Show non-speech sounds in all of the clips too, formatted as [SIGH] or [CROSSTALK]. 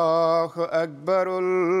الله أكبر الله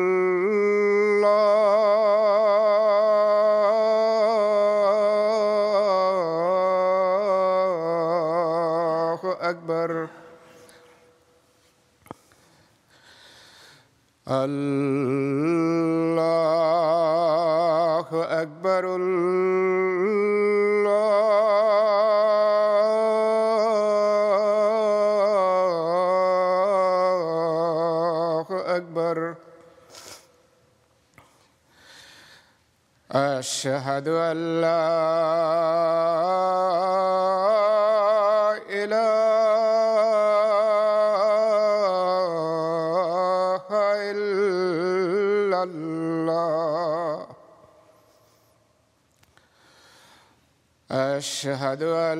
واشهد اللہ لا اله الا الله. اشهد ان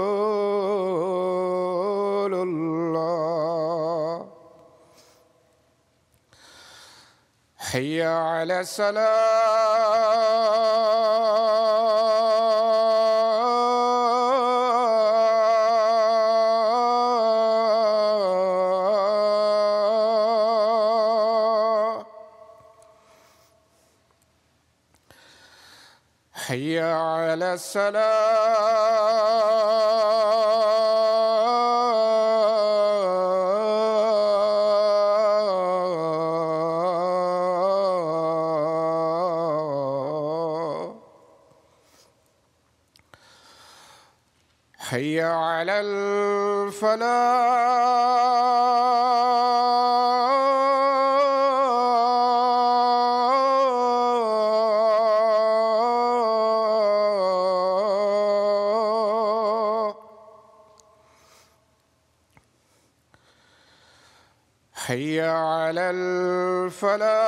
حي على الصلاة حي على الصلاة الفلاح حي على الفلاح.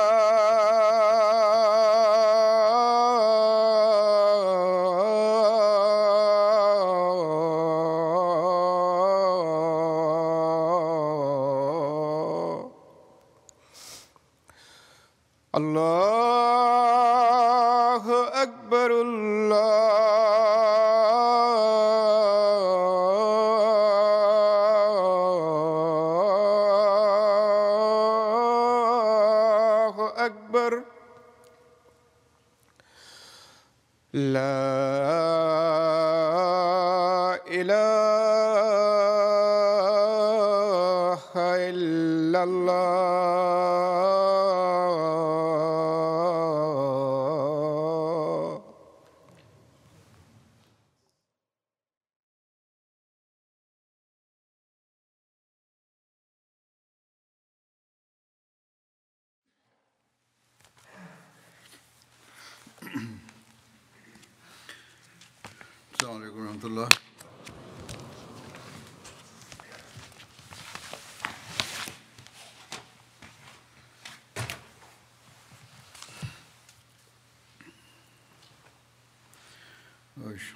إلا الله.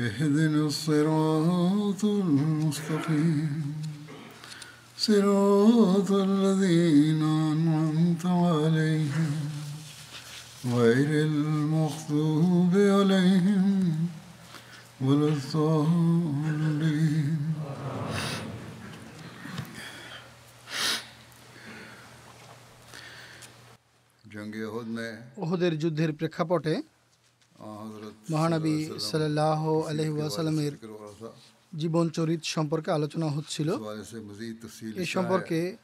اهدنا الصراط المستقيم صراط الذين أنعمت عليهم غير المغضوب عليهم ولا الضالين ওহদের যুদ্ধের প্রেক্ষাপটে মহানবী সাল্লাহ আলহি জীবন চরিত সম্পর্কে আলোচনা হচ্ছিল। এ সম্পর্কে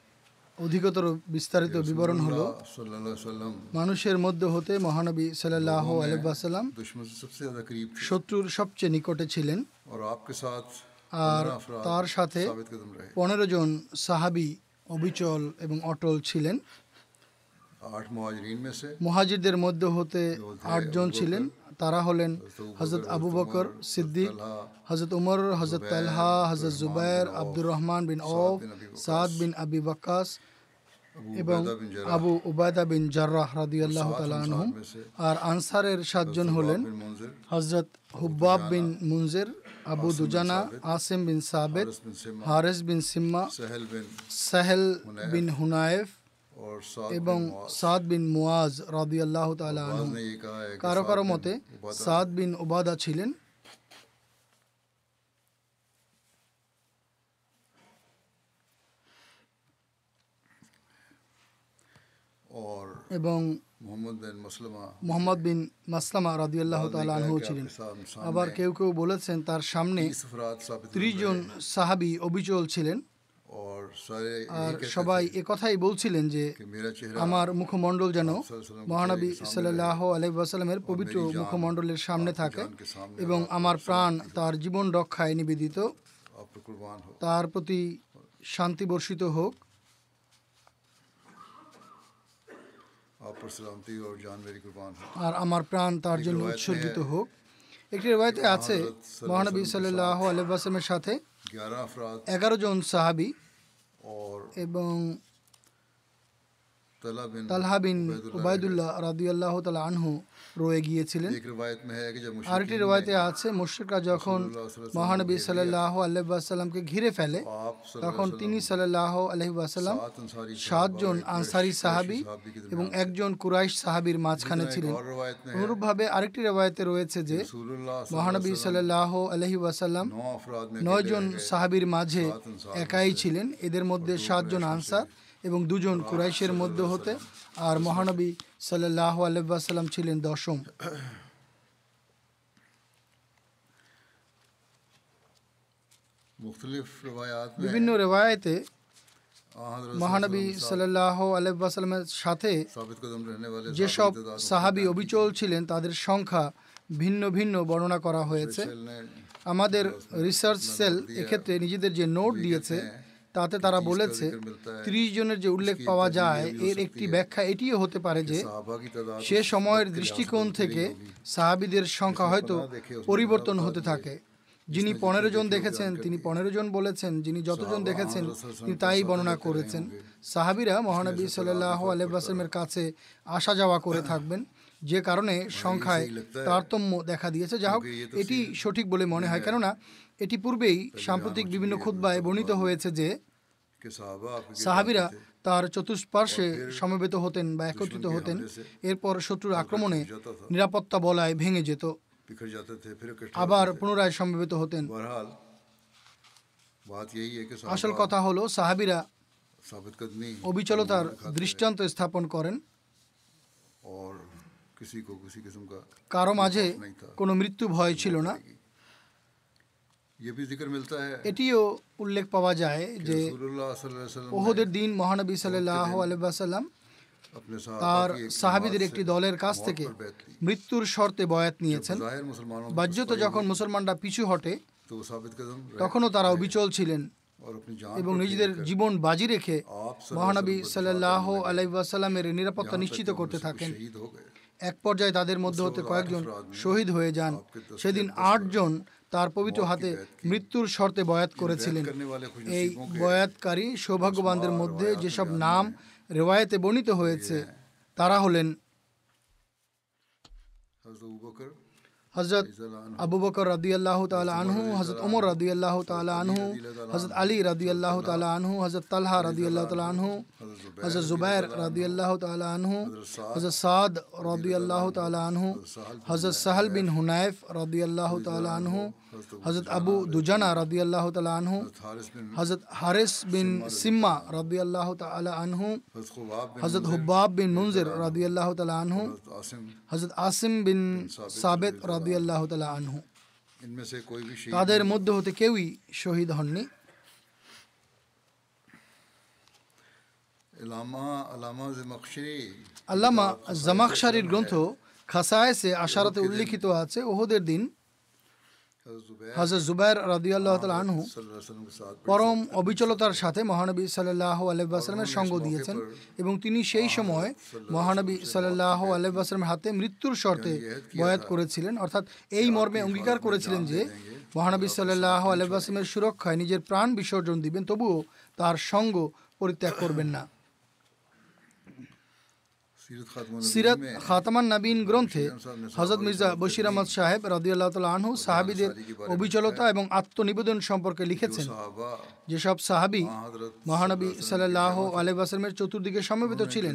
অধিকতর বিস্তারিত বিবরণ হলো মানুষের মধ্যে হতে মহানবী সাল্লাহ আলহাম শত্রুর সবচেয়ে নিকটে ছিলেন আর তার সাথে পনেরো জন সাহাবি অবিচল এবং অটল ছিলেন। মহাজিরদের মধ্যে হতে আটজন ছিলেন। তারা হলেন হজরত আবু বকর সিদ্দিক হজরত উমর হজরত তালহা হজরত Zubair Abdur Rahman bin Auf Saad bin Abi Waqqas এবং আবু উবায়দা বিন জার্রাহ রাদিয়াল্লাহ তালাহম আর আনসারের সাতজন হলেন হজরত হুব্বাব বিন মুনজের আবু দুজানা আসিম বিন সাবেদ হারেস বিন সিম্মা সাহেল বিন হুনায়েফ এবং সাদ বিন মুয়াজ রাদিয়াল্লাহ তালা কারও কারও মতে সাদ বিন ওবাদা ছিলেন এবং মোহাম্মদ বিন মাসলামা রাদিয়াল্লাহ তালা আনহু ছিলেন আবার কেউ কেউ বলেছেন তার সামনে ত্রিশ জন সাহাবি অবিচল ছিলেন আর সবাই এ কথাই বলছিলেন যে আমার মুখমণ্ডল যেন মহানবী সাল্লাহ আলহামের পবিত্র মুখমণ্ডলের সামনে থাকে এবং আমার প্রাণ তার জীবন রক্ষায় নিবেদিত। তার প্রতি শান্তি বর্ষিত হোক। আর আমার প্রাণ তার জন্য উৎসর্গিত হোক। একটি রেওয়ায়তে আছে মহানবী সাল্লাহ আলহামের সাথে এগারো জন সাহাবি এবং তালহাবিন উবায়দুল্লাহ তালা আনহু রয়ে গিয়েছিলেন। আরেকটি আছে মুশ্রিকরা যখন মহানবী সাল্লাহ ঘিরে ফেলে তখন তিনি সাল্লাহ আলহিবাসাল্লাম সাতজন আনসারি সাহাবি এবং একজন কুরাইশ সাহাবির মাঝখানে ছিলেন। অনুরূপভাবে আরেকটি রেবায়তে রয়েছে যে মহানবী সাল্লাহ আলহিবাসাল্লাম নয়জন সাহাবির মাঝে একাই ছিলেন। এদের মধ্যে সাতজন আনসার এবং দুজন কুরাইশের মধ্যে হতে আর মহানবী সাল্লাহ আলাইসাল্লাম ছিলেন দশম। বিভিন্ন রেওয়ায়তে মহানবী সাল্লাহ আলাইসাল্লামের সাথে যেসব সাহাবি অবিচল ছিলেন তাদের সংখ্যা ভিন্ন ভিন্ন বর্ণনা করা হয়েছে। আমাদের রিসার্চ সেল এক্ষেত্রে নিজেদের যে নোট দিয়েছে তাতে তারা বলেছে ত্রিশ জনের যে উল্লেখ পাওয়া যায় এর একটি ব্যাখ্যা এটিও হতে পারে যে সে সময়ের দৃষ্টিকোণ থেকে সাহাবিদের সংখ্যা হয়তো পরিবর্তন হতে থাকে। যিনি পনেরো জন দেখেছেন তিনি পনেরো জন বলেছেন যিনি যতজন দেখেছেন তিনি তাই বর্ণনা করেছেন। সাহাবিরা মহানবী সাল্লাহ আলহামের কাছে আসা যাওয়া করে থাকবেন যে কারণে সংখ্যায় তারতম্য দেখা দিয়েছে। যা হোক এটি সঠিক বলে মনে হয়। কেননা এটি পূর্বেই সাম্প্রতিক বিভিন্ন খুদ্বায় বর্ণিত হয়েছে যে সাহাবিরা তার চতুষ্পার্শ্বে সমবেত হতেন বা একত্রিত হতেন। এরপর শত্রুর আক্রমণে নিরাপত্তা বলায় ভেঙে যেত। আবার পুনরায় সমবেত হতেন। আসল কথা হলো, সাহাবিরা অবিচলতার দৃষ্টান্ত স্থাপন করেন। কারও মাঝে কোনো মৃত্যু ভয় ছিল না। এটিও উল্লেখ পাওয়া যায় যে ওহদের দিন মহানবী সাল্লাহ তার সাহাবিদের একটি দলের কাছ থেকে মৃত্যুর শর্তে বয়াত নিয়েছেন। বাহ্যত যখন মুসলমানরা পিছু হটে তখনও তারা অবিচল ছিলেন এবং নিজেদের জীবন বাজি রেখে মহানবী সাল্লাহ আলাইসাল্লামের নিরাপত্তা নিশ্চিত করতে থাকেন। এক পর্যায়ে তাদের মধ্যে হতে কয়েকজন শহীদ হয়ে যান। সেদিন আটজন তার পবিত্র হাতে মৃত্যুর শর্তে বয়াত করেছিলেন। এই বয়াতকারী সৌভাগ্যবানদের মধ্যে যেসব নাম রেওয়ায়তে বর্ণিত হয়েছে তারা হলেন حضرت ابو بکر رضی اللہ تعالیٰ عنہ حضرت عمر رضی اللہ تعالیٰ عنہ حضرت علی رضی اللہ تعالیٰ عنہ حضرت طلحہ رضی اللہ تعالیٰ عنہ حضرت زبیر رضی اللہ تعالیٰ عنہ حضرت سعد رضی اللہ تعالیٰ عنہ حضرت سہل بن حنیف رضی اللہ تعالیٰ عنہ حضرت ابو دجنہ رضی اللہ تعالیٰ عنہ حضرت حارث بن سمہ رضی اللہ تعالیٰ عنہ حضرت حباب بن منظر رضی اللہ تعالیٰ عنہ حضرت عاصم بن ثابت رضی রাদি আল্লাহ আনহু। তাদের মধ্যে হতে কেউই শহীদ হননি। আল্লামা জামাকশারির গ্রন্থ খাসায়েসে আশারাতে উল্লিখিত আছে ওহদের দিন। হজরত জুবাইর রাদিয়াল্লাহ আনহু পরম অবিচলতার সাথে মহানবী সাল্লাহ আলহামের সঙ্গ দিয়েছেন এবং তিনি সেই সময় মহানবী সাল্লাহ আলহামের হাতে মৃত্যুর শর্তে বয়াত করেছিলেন। অর্থাৎ এই মর্মে অঙ্গীকার করেছিলেন যে মহানবী সাল্লাহ আলহামের সুরক্ষায় নিজের প্রাণ বিসর্জন দিবেন তবুও তার সঙ্গ পরিত্যাগ করবেন না। সিরাত খাতামান নাবিন গ্রন্থে হজরত মির্জা বশির আহমদ সাহেব রদিয়াল্লাহ তাল আনহু সাহাবিদের অবিচলতা এবং আত্মনিবেদন সম্পর্কে লিখেছেন। যেসব সাহাবি মহানবী সাল্লাহ আলহামের চতুর্দিকে সমবেত ছিলেন।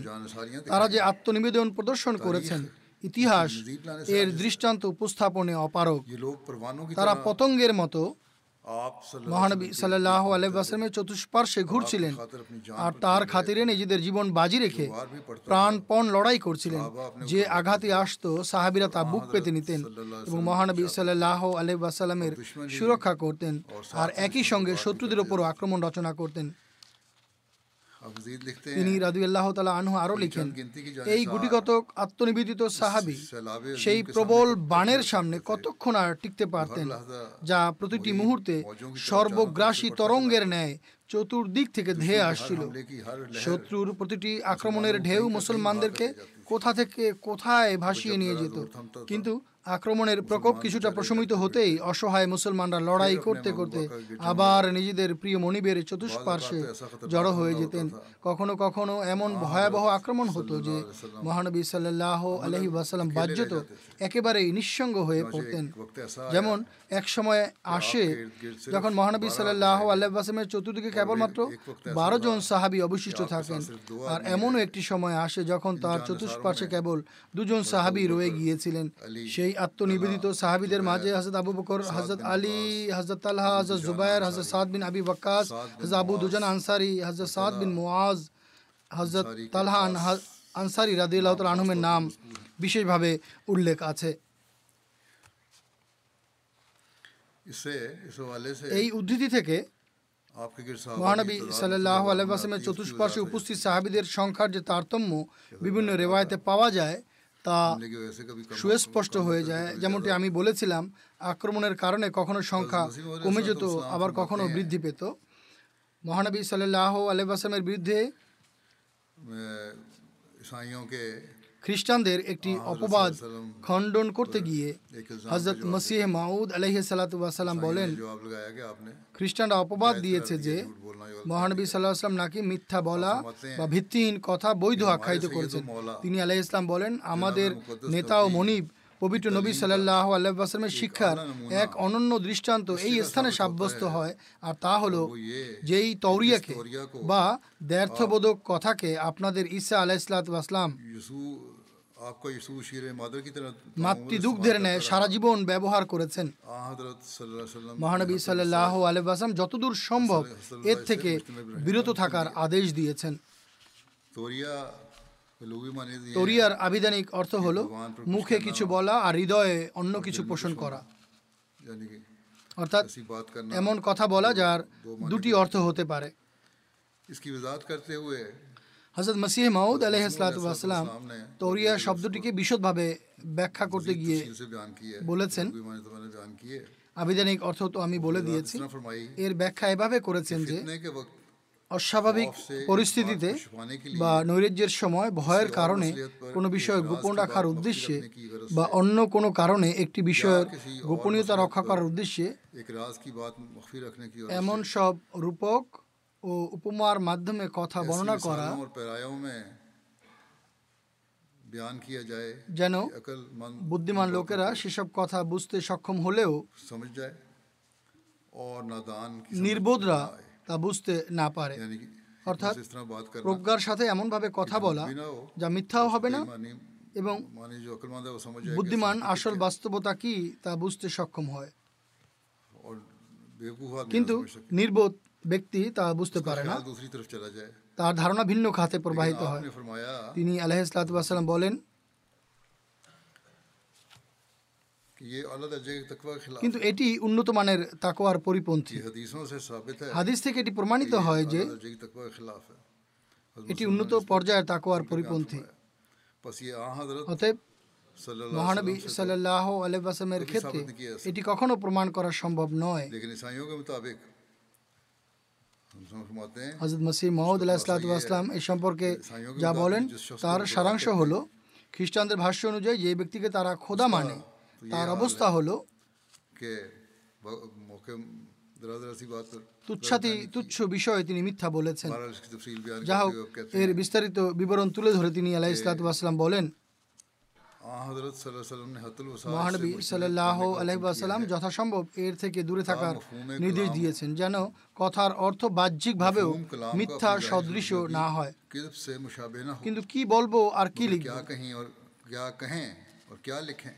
তারা যে আত্মনিবেদন প্রদর্শন করেছেন ইতিহাস এর দৃষ্টান্ত উপস্থাপনে অপারক তারা পতঙ্গের মতো মহানবী সাল্লাহ আলহামের চতুষ্পার্শ্বে ঘুরছিলেন। আর তার খাতিরে নিজেদের জীবন বাজি রেখে প্রাণপণ লড়াই করছিলেন। যে আঘাতে আসত সাহাবিরা তা বুক পেতে নিতেন এবং মহানবী সাল্লাহ আলহামের সুরক্ষা করতেন। আর একই সঙ্গে শত্রুদের ওপরও আক্রমণ রচনা করতেন। তিনি রাদুয়াল্লাহ তালা আনহু আরও লিখেন এই গুটিকতক আত্মনিবেদিত সাহাবি সেই প্রবল বাণের সামনে কতক্ষণ আর টিকতে পারতেন? যা প্রতিটি মুহূর্তে সর্বগ্রাসী তরঙ্গের ন্যায় চতুর্দিক থেকে ধেয়ে আসছিল। শত্রুর প্রতিটি আক্রমণের ঢেউ মুসলমানদেরকে কোথা থেকে কোথায় ভাসিয়ে নিয়ে যেত। কিন্তু আক্রমণের প্রকোপ কিছুটা প্রশমিত হতেই অসহায় মুসলমানরা লড়াই করতে করতে আবার নিজেদের প্রিয় মনিবের চতুষ্পার্শ্বে জড়ো হয়ে যেতেন। কখনো কখনো এমন ভয়াবহ আক্রমণ হতো যে মহানবী সাল্লাহ আলহি ওয়াসাল্লাম বাহ্যত একেবারেই নিঃসঙ্গ হয়ে পড়তেন। যেমন এক সময় আসে, যখন মহানবী সাল্লাহ আল্লাহ ওয়াসালামের চতুর্দিকে কেবলমাত্র বারো জন সাহাবি অবশিষ্ট থাকেন আর এমনও একটি সময় আসে যখন তার চতুষ্পার্শ্বে কেবল দুজন সাহাবি রয়ে গিয়েছিলেন। সেই আত্মনিবেদিত সাহাবিদের মাঝে হজরত আবু বকর হজরত আলী হজরত তালহা হজরত জুবাইর হজরত সাদ বিন আবি বকাস হজরত আবু দুজান আনসারি হজরত সাদ বিন মুআজ হজরত তালহা আনসারি রাদিল্লাহ তাল নাম বিশেষভাবে উল্লেখ আছে। এই উদ্ধৃতি থেকে মহানবী সাল্লাহ আলহামের চতুষ্পার্শ্বে উপস্থিত সাহাবিদের সংখ্যার যে তারতম্য বিভিন্ন রেওয়ায়তে পাওয়া যায় তা लेकिन वैसे कभी कम সুস্পষ্ট হয়ে যায় যেমনটি আমি বলেছিলাম আক্রমণের কারণে কখনো সংখ্যা কমে যেত আবার কখনো বৃদ্ধি পেত মহানবী সাল্লাহ আলহামের বিরুদ্ধে में ईसाइयों के খ্রিস্টানদের একটি অপবাদ খণ্ডন করতে গিয়ে হজরত মসিহ মাউদ আলহ সালাতাম বলেন খ্রিস্টানরা অপবাদ দিয়েছে যে মহানবী সাল্লাহাম নাকি মিথ্যা বলা বা ভিত্তিহীন কথা বৈধ আখ্যায়িত করেছেন। তিনি আলাহ ইসলাম বলেন আমাদের নেতা ও মনিব পবিত্র নবী সাল্লাহ আল্লাহামের শিক্ষার এক অনন্য দৃষ্টান্ত এই স্থানে সাব্যস্ত হয়। আর তা হলো যেই তৌরিয়াকে বা দ্ব্যর্থবোধক কথাকে আপনাদের ঈসা আলাহ ইসলাত মাতৃদুগ্ধের ন্যায় সারা জীবন ব্যবহার করেছেন। মহানবী সাল্লাহ যতদূর সম্ভব এর থেকে বিরত থাকার আদেশ দিয়েছেন। তরিয়ার আবিধানিক অর্থ হলো মুখে কিছু বলা আর হৃদয়ে অন্য কিছু পোষণ করা। অর্থাৎ এমন কথা বলা যার দুটি অর্থ হতে পারে। হজরত মসিহ মাউদ আলহাতাম তৌরিয়া শব্দটিকে বিশদভাবে ব্যাখ্যা করতে গিয়ে বলেছেন। আবিধানিক অর্থ তো আমি বলে দিয়েছি। এর ব্যাখ্যা এভাবে করেছেন যে অস্বাভাবিক পরিস্থিতিতে বা নৈরাজ্যের সময় ভয়ের কারণে কোনো বিষয় গোপন রাখার উদ্দেশ্যে বা অন্য কোনো কারণে একটি বিষয়ের গোপনীয়তা রক্ষা করার উদ্দেশ্যে এমন সব রূপক ও উপমার মাধ্যমে কথা বর্ণনা করা যেন বুদ্ধিমান লোকেরা সেসব কথা বুঝতে সক্ষম হলেও নির্বোধরা তা বুঝতে না পারে অর্থাৎ প্রজ্ঞার সাথে এমনভাবে কথা বলা যা মিথ্যাও হবে না এবং বুদ্ধিমান আসল বাস্তবতা কি তা বুঝতে সক্ষম হয় কিন্তু নির্বোধ ব্যক্তি তা বুঝতে পারে না। তার ধারণা ভিন্ন খাতে প্রবাহিত হয়। তিনি আলহাম বলেন কিন্তু এটি উন্নত মানের তাকোয়ার পরিপন্থী। হাদিস থেকে এটি প্রমাণিত হয় যে এটি উন্নত পর্যায়ের তাকোয়ার পরিপন্থী। অতএব মহানবী সাল্লাহ আলহামের ক্ষেত্রে এটি কখনো প্রমাণ করা সম্ভব নয়। হজরত মসিহ মহমদ আলাহিসাম এ সম্পর্কে যা বলেন, তার সারাংশ হলো খ্রিস্টানদের ভাষ্য অনুযায়ী যে ব্যক্তিকে তারা খোদা মানে তার অবস্থা হলো তুচ্ছাতি, তুচ্ছ বিষয়ে তিনি মিথ্যা বলেছেন। যা হোক এর বিস্তারিত বিবরণ তুলে ধরে তিনি আলাহ ইসলাতাম বলেন মহানবী সাল্লাহ আলহাম যথাসম্ভব এর থেকে দূরে থাকার নির্দেশ দিয়েছেন যেন কথার অর্থ বাহ্যিকভাবেও মিথ্যা সদৃশ না হয় किल्फ से मुशाबे ना हो কিন্তু কি বলবো আর কি লিখবো क्या कहें और क्या कहें और क्या लिखें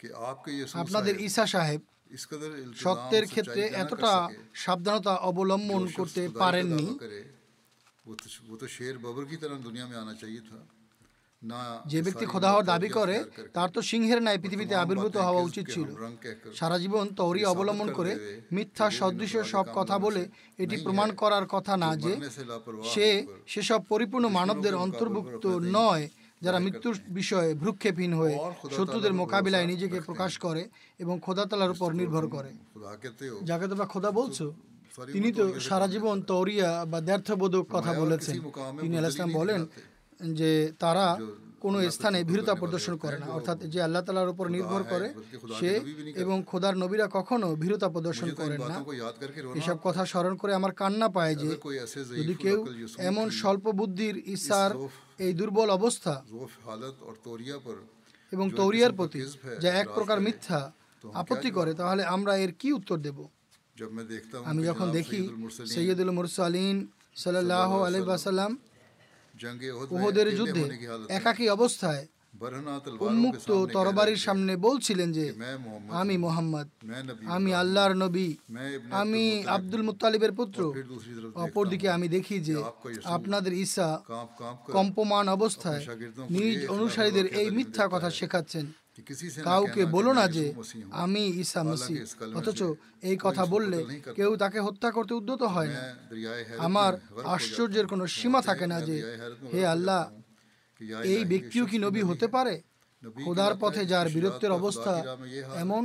कि आपके ये আপনাদের ঈসা সাহেব इस कदर इल्तिजाम, সত্যের सच्चाई ক্ষেত্রে का ना कर এতটা सके, সাবধানতা অবলম্বন जो शख्स করতে खुदाई का পারেননি दावा करे, वो तो वो तो शेर बबर की तरह दुनिया में आना चाहिए था ना যে ব্যক্তি খোদা হওয়ার দাবি করে তার তো সিংহের ন্যায় পৃথিবীতে আবির্ভূত হওয়া উচিত ছিল। সারা জীবন তরি অবলম্বন করে মিথ্যা সদৃশ্য সব কথা বলে এটি প্রমাণ করার কথা না যে সে সেসব পরিপূর্ণ মানবদের অন্তর্ভুক্ত নয় যারা মৃত্যুর বিষয়ে ভ্রুক্ষেপহীন হয়ে শত্রুদের মোকাবিলায় নিজেকে প্রকাশ করে এবং খোদাতলার উপর নির্ভর করে। যাকে তোমরা খোদা বলছো তিনি তো সারা জীবন তরিয়া বা দ্ব্যর্থবোধক কথা বলেছেন। তিনি আলাইসলাম বলেন যে তারা কোনো স্থানে ভীরতা প্রদর্শন করে না। অর্থাৎ যে আল্লাহ তালার উপর নির্ভর করে সে এবং খোদার নবীরা কখনো ভীরতা প্রদর্শন করেন না। এসব কথা স্মরণ করে আমার কান্না পায় যে যদি কেউ এমন স্বল্প বুদ্ধির ইসার এই দুর্বল অবস্থা এবং তৌরিয়ার প্রতি যা এক প্রকার মিথ্যা আপত্তি করে তাহলে আমরা এর কি উত্তর দেব? আমি যখন দেখি সৈয়দুল মুরসালিন সাল্লাহ আলহ ওহদের যুদ্ধে একাকী অবস্থায় উন্মুক্ত তরবারির সামনে বলছিলেন যে আমি মোহাম্মদ। আমি আল্লাহর নবী। আমি আব্দুল মুতালিবের পুত্র। অপরদিকে আমি দেখি যে আপনাদের ঈসা কম্পমান অবস্থায় নিজ অনুসারীদের এই মিথ্যা কথা শেখাচ্ছেন। কাউকে বলো না যে আমি ঈসা মসিহ অথচ এই কথা বললে কেউ তাকে হত্যা করতে উদ্যত হয় না আমার আশ্চর্যের কোনো সীমা থাকে না যে হে আল্লাহ এই ব্যক্তিও কি নবী হতে পারে? খোদার পথে যার বীরত্বের অবস্থা এমন?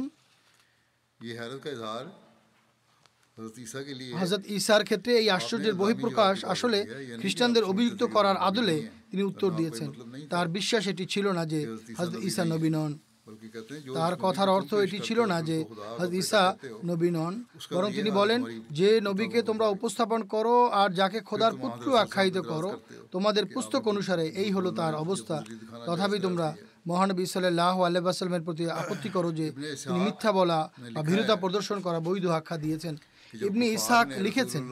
হজরত ঈসার ক্ষেত্রে এই আশ্চর্যের বহিঃপ্রকাশ আসলে খ্রিস্টানদের অভিযুক্ত করার আদলে তিনি উত্তর দিয়েছেন। তার বিশ্বাস এটি ছিল না যে হজরত ঈসা নবী নন তার কথার অর্থ এটি ছিল না যে হজরত ঈসা নবী নন বরং তিনি বলেন যে নবীকে তোমরা উপস্থাপন করো আর যাকে খোদার পুত্র আখ্যায়িত করো তোমাদের পুস্তক অনুসারে এই হলো তার অবস্থা। তথাপি তোমরা মহানবী সাল্লাহ আল্লাহ প্রতি আপত্তি করো যে তিনি মিথ্যা বলা বা ভীরতা প্রদর্শন করা বৈধ আখ্যা দিয়েছেন। ইবনি ইসাক লিখেছেন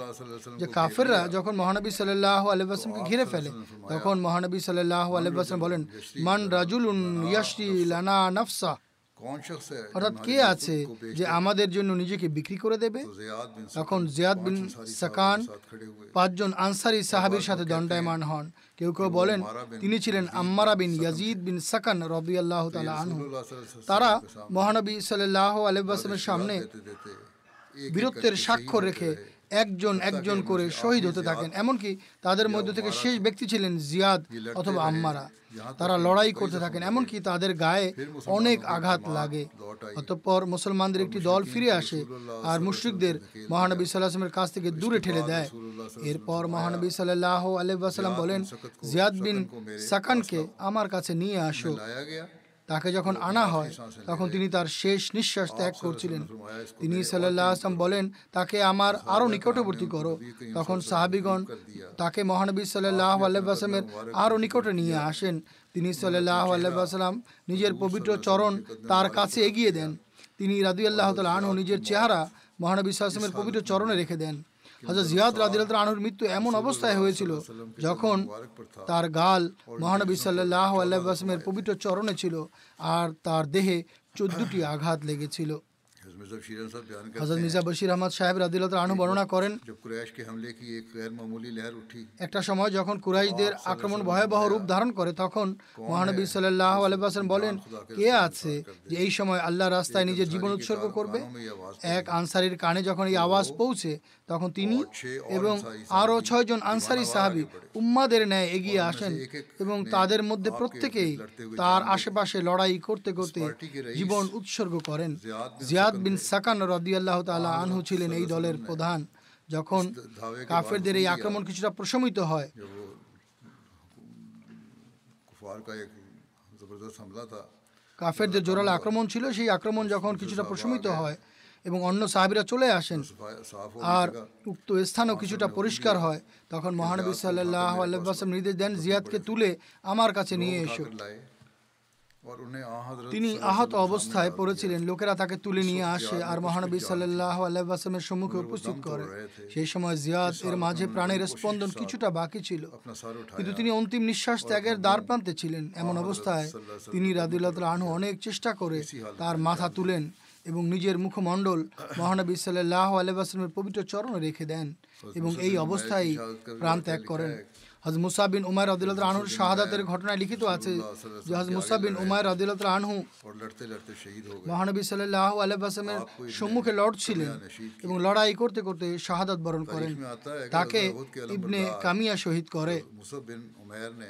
যে কাফেররা যখন মহানবী সাল্লাহ আলহামকে ঘিরে ফেলে তখন মহানবী সাল্লাহ আলহাম বলেন মান রাজুল ইয়াসি লানা নফসা। অর্থাৎ কে আছে যে আমাদের জন্য নিজেকে বিক্রি করে দেবে? তখন জিয়াদ বিন সাকান পাঁচজন আনসারি সাহাবির সাথে দণ্ডায়মান হন। কেউ কেউ বলেন তিনি ছিলেন আম্মারা বিন ইয়াজিদ বিন সাকান রবি আল্লাহ তালা আনহু। তারা মহানবী সাল্লাহ আলবাসমের সামনে বীরত্বের স্বাক্ষর রেখে একজন একজন করে শহীদ হতে থাকেন। এমনকি তাদের মধ্য থেকে শেষ ব্যক্তি ছিলেন জিয়াদ অথবা আম্মারা। তারা লড়াই করতে থাকেন। এমনকি তাদের গায়ে অনেক আঘাত লাগে। অতঃপর মুসলমানদের একটি দল ফিরে আসে আর মুশ্রিকদের মহানবী সাল্লাহামের কাছ থেকে দূরে ঠেলে দেয়। এরপর মহানবী সাল্লাহ আলহাম বলেন জিয়াদ বিন সাকানকে আমার কাছে নিয়ে আসো। তাকে যখন আনা হয় তখন তিনি তার শেষ নিঃশ্বাস ত্যাগ করছিলেন। তিনি সাল্লাহ আসলাম বলেন তাকে আমার আরও নিকটবর্তী করো। তখন সাহাবিগণ তাকে মহানবী সাল্লাহ আল্লাহামের আরও নিকটে নিয়ে আসেন। তিনি সাল্লাহ আল্লাহাম নিজের পবিত্র চরণ তার কাছে এগিয়ে দেন। তিনি রাদু আল্লাহ তাল আনহু নিজের চেহারা মহানবী সাল্লামের পবিত্র চরণে রেখে দেন। হজরত জিয়াদ রাদিলত আনুর মৃত্যু এমন অবস্থায় হয়েছিল যখন তার গাল মহানবী সাল্লাহ পবিত্র চরণে ছিল আর তার দেহে চোদ্দটি আঘাত লেগেছিল। হজরত মির্জা বশির আহমদ সাহেব রাদিলত আনু বর্ণনা করেন, একটা সময় যখন কুরাইশদের আক্রমণ ভয়াবহ রূপ ধারণ করে, তখন মহানবী সাল্লাহ বলেন, কে আছে যে এই সময় আল্লাহ রাস্তায় নিজের জীবন উৎসর্গ করবে? এক আনসারির কানে যখন এই আওয়াজ পৌঁছে তখন তিনি এবং আরও ছয়জন আনসারি সাহাবি উম্মাদের ন্যায় এগিয়ে আসেন এবং তাদের মধ্যে প্রত্যেকেই তার আশেপাশে লড়াই করতে করতে জীবন উৎসর্গ করেন। জিয়াদ বিন সাকান রদি আল্লাহ তালা আনহু ছিলেন এই দলের প্রধান। যখন কাফেরদের এই আক্রমণ কিছুটা প্রশমিত হয়। কাফেরদের জোরালো আক্রমণ ছিল সেই আক্রমণ যখন কিছুটা প্রশমিত হয় এবং অন্য সাহাবিরা চলে আসেন। আর উক্ত স্থানও কিছুটা পরিষ্কার হয়। তখন মহানবী সাল্লাহ আল্লাহাম নির্দেশ দেন জিয়াদকে তুলে আমার কাছে নিয়ে এসো। তিনি আহত অবস্থায় পড়েছিলেন। লোকেরা তাকে তুলে নিয়ে আসে আর মহানবী সাল্লাহ আল্লাহামের সম্মুখে উপস্থিত করে। সেই সময় জিয়াদ এর মাঝে প্রাণের স্পন্দন কিছুটা বাকি ছিল। কিন্তু তিনি অন্তিম নিঃশ্বাস ত্যাগের দ্বার প্রান্তে ছিলেন। এমন অবস্থায় তিনি রাদুল্লাহ আনু অনেক চেষ্টা করে তার মাথা তুলেন। এবং নিজের মুখমণ্ডল মহানবী সাল্লাহ আলহামের পবিত্র চরণে রেখে দেন এবং এই অবস্থায় প্রাণ ত্যাগ করেন। হজ মুসা বিন উমায় রদিলত আনহু শাহাদাতের ঘটনায় লিখিত আছে যে হজ মুসা বিন উমায় রদিলত আনহু মহানবী সাল্লাহ আলহামের সম্মুখে লড়ছিলেন এবং লড়াই করতে করতে শাহাদাত বরণ করেন। তাকে ইবনে কামিয়া শহীদ করে।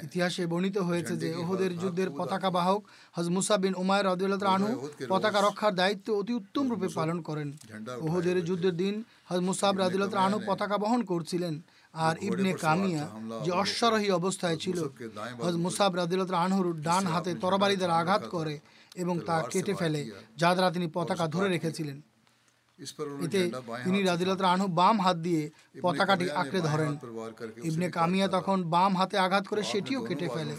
ইতিহাসে বর্ণিত হয়েছে যে ওহদের যুদ্ধের পতাকা বাহক হজ মুসা বিন উমায় রদিলত আনহু পতাকা রক্ষার দায়িত্ব অতি উত্তম রূপে পালন করেন। ওহদের যুদ্ধের দিন হজ মুসাব রাদিলত আনহু পতাকা বহন করছিলেন। আর ইবনে কামিয়া যে অশ্বারোহী অবস্থায় ছিল হজ মুসাব রাদিলত আনহুর ডান হাতে তরবারিদের আঘাত করে এবং তা কেটে ফেলে যা দ্বারা তিনি পতাকা ধরে রেখেছিলেন। এতে তিনি রাজিলত আনহু বাম হাত দিয়ে পতাকাটি আঁকড়ে ধরেন। ইবনে কামিয়া তখন বাম হাতে আঘাত করে সেটিও কেটে ফেলে।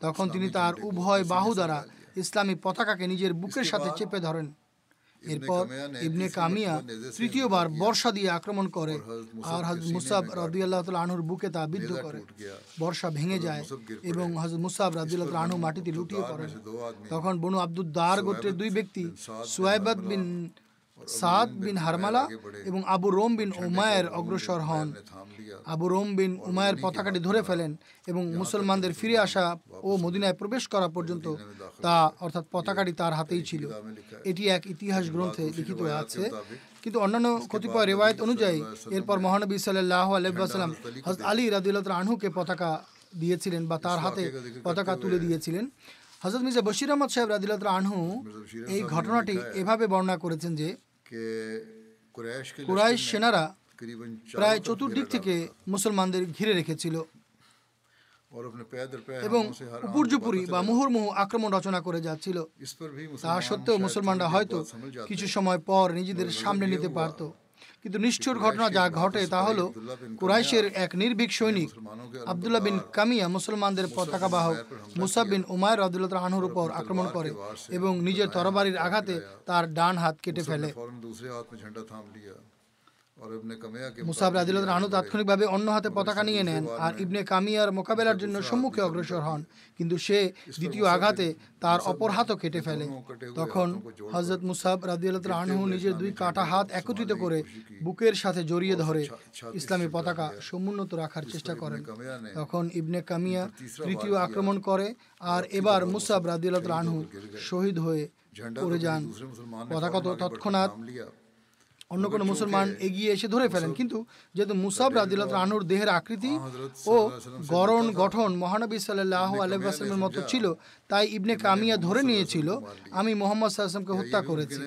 তখন তিনি তার উভয় বাহু দ্বারা ইসলামী পতাকাকে নিজের বুকের সাথে চেপে ধরেন। এরপর ইবনে কামিয়া তৃতীয়বার বর্ষা দিয়ে আক্রমণ করে। আর হজরত মুসাব রাদিয়াল্লাহ আল্লাহ আনহুর বুকে তা বিদ্ধ করে। বর্ষা ভেঙে যায় এবং হজরত মুসাব রাদিয়াল্লাহ আল্লাহ আনহু মাটিতে লুটিয়ে পড়ে। তখন বনু আব্দুল দার গোত্রের দুই ব্যক্তি সোয়াইবাদ বিন সাদ বিন হারমালা এবং আবু রোম বিন ওমায়ের অগ্রসর হন। আবু রোম বিন উমায়ের পতাকাটি ধরে ফেলেন এবং মুসলমানদের ফিরে আসা ও মদিনায় প্রবেশ করা পর্যন্ত তা অর্থাৎ পতাকাটি তার হাতেই ছিল। এটি এক ইতিহাস গ্রন্থে লিখিত আছে। কিন্তু অন্যান্য কতিপয় রেওয়ায়ত অনুযায়ী এরপর মহানবী সাল্লাহ আলহাম হজরত আলী রাদিল্লা আনহুকে পতাকা দিয়েছিলেন বা তার হাতে পতাকা তুলে দিয়েছিলেন। হজরত মির্জা বশির আহমদ সাহেব রাদিল্লা আনহু এই ঘটনাটি এভাবে বর্ণনা করেছেন যে কুরাইশ সেনারা প্রায় চতুর্দিক থেকে মুসলমানদের ঘিরে রেখেছিল। এবং উপর্যুপুরি বা মুহুর্মুহু আক্রমণ রচনা করে যাচ্ছিল। তা সত্ত্বেও মুসলমানরা হয়তো কিছু সময় পর নিজেদের সামনে নিতে পারত। কিন্তু নিষ্ঠুর ঘটনা যা ঘটে তা হলো কুরাইশের এক নির্ভীক সৈনিক আবদুল্লা বিন কামিয়া মুসলমানদের পতাকাবাহক মুসাব বিন উমায়ের আবদুল্লাহ আনহুর উপর আক্রমণ করে এবং নিজের তরবারির আঘাতে তার ডান হাত কেটে ফেলে। মুসাব রাজিল্লাহ রানু তাৎক্ষণিকভাবে অন্য হাতে পতাকা নিয়ে নেন আর ইবনে কামিয়ার মোকাবেলার জন্য সম্মুখে অগ্রসর হন কিন্তু সে দ্বিতীয় আঘাতে তার অপর হাতও কেটে ফেলে তখন হজরত মুসাব রাজিউল্লাহ নিজের দুই কাটা হাত একত্রিত করে বুকের সাথে জড়িয়ে ধরে ইসলামী পতাকা সমুন্নত রাখার চেষ্টা করেন তখন ইবনে কামিয়া তৃতীয় আক্রমণ করে আর এবার মুসাব রাজিউল্লাহ রানহু শহীদ হয়ে পড়ে যান পতাকা তো তৎক্ষণাৎ অন্য কোনো মুসলমান এগিয়ে এসে ধরে ফেলেন। কিন্তু যেহেতু মুসাব রাজিল্লাহ আনুর দেহের আকৃতি ও গরণ গঠন মহানবী সাল্লাহ আলহামের মতো ছিল তাই ইবনে কামিয়া ধরে নিয়েছিল আমি মোহাম্মদ সাল্লামকে হত্যা করেছি।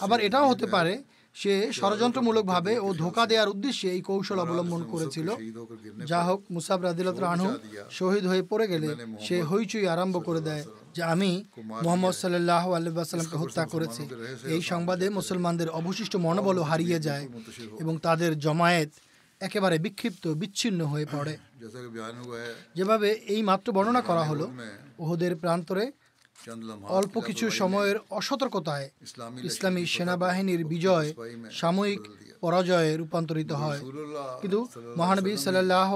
আবার এটাও হতে পারে সে ষড়যন্ত্রমূলকভাবে ও ধোকা দেওয়ার উদ্দেশ্যে এই কৌশল অবলম্বন করেছিল। যা হোক মুসাফ রাদিলত রানহু শহীদ হয়ে পড়ে গেলে সে হইচই আরম্ভ করে দেয় যে আমি মোহাম্মদ সাল্লাহ আল্লাহামকে হত্যা করেছি। এই সংবাদে মুসলমানদের অবশিষ্ট মনোবলও হারিয়ে যায় এবং তাদের জমায়েত একেবারে বিক্ষিপ্ত, বিচ্ছিন্ন হয়ে পড়ে। যেভাবে এই মাত্র বর্ণনা করা হলো, ওহদের প্রান্তরে অল্প কিছু সময়ের অসতর্কতায় ইসলামী সেনাবাহিনীর বিজয় সাময়িক পরাজয়ে রূপান্তরিত হয়। কিন্তু মহানবী সাল্লাহ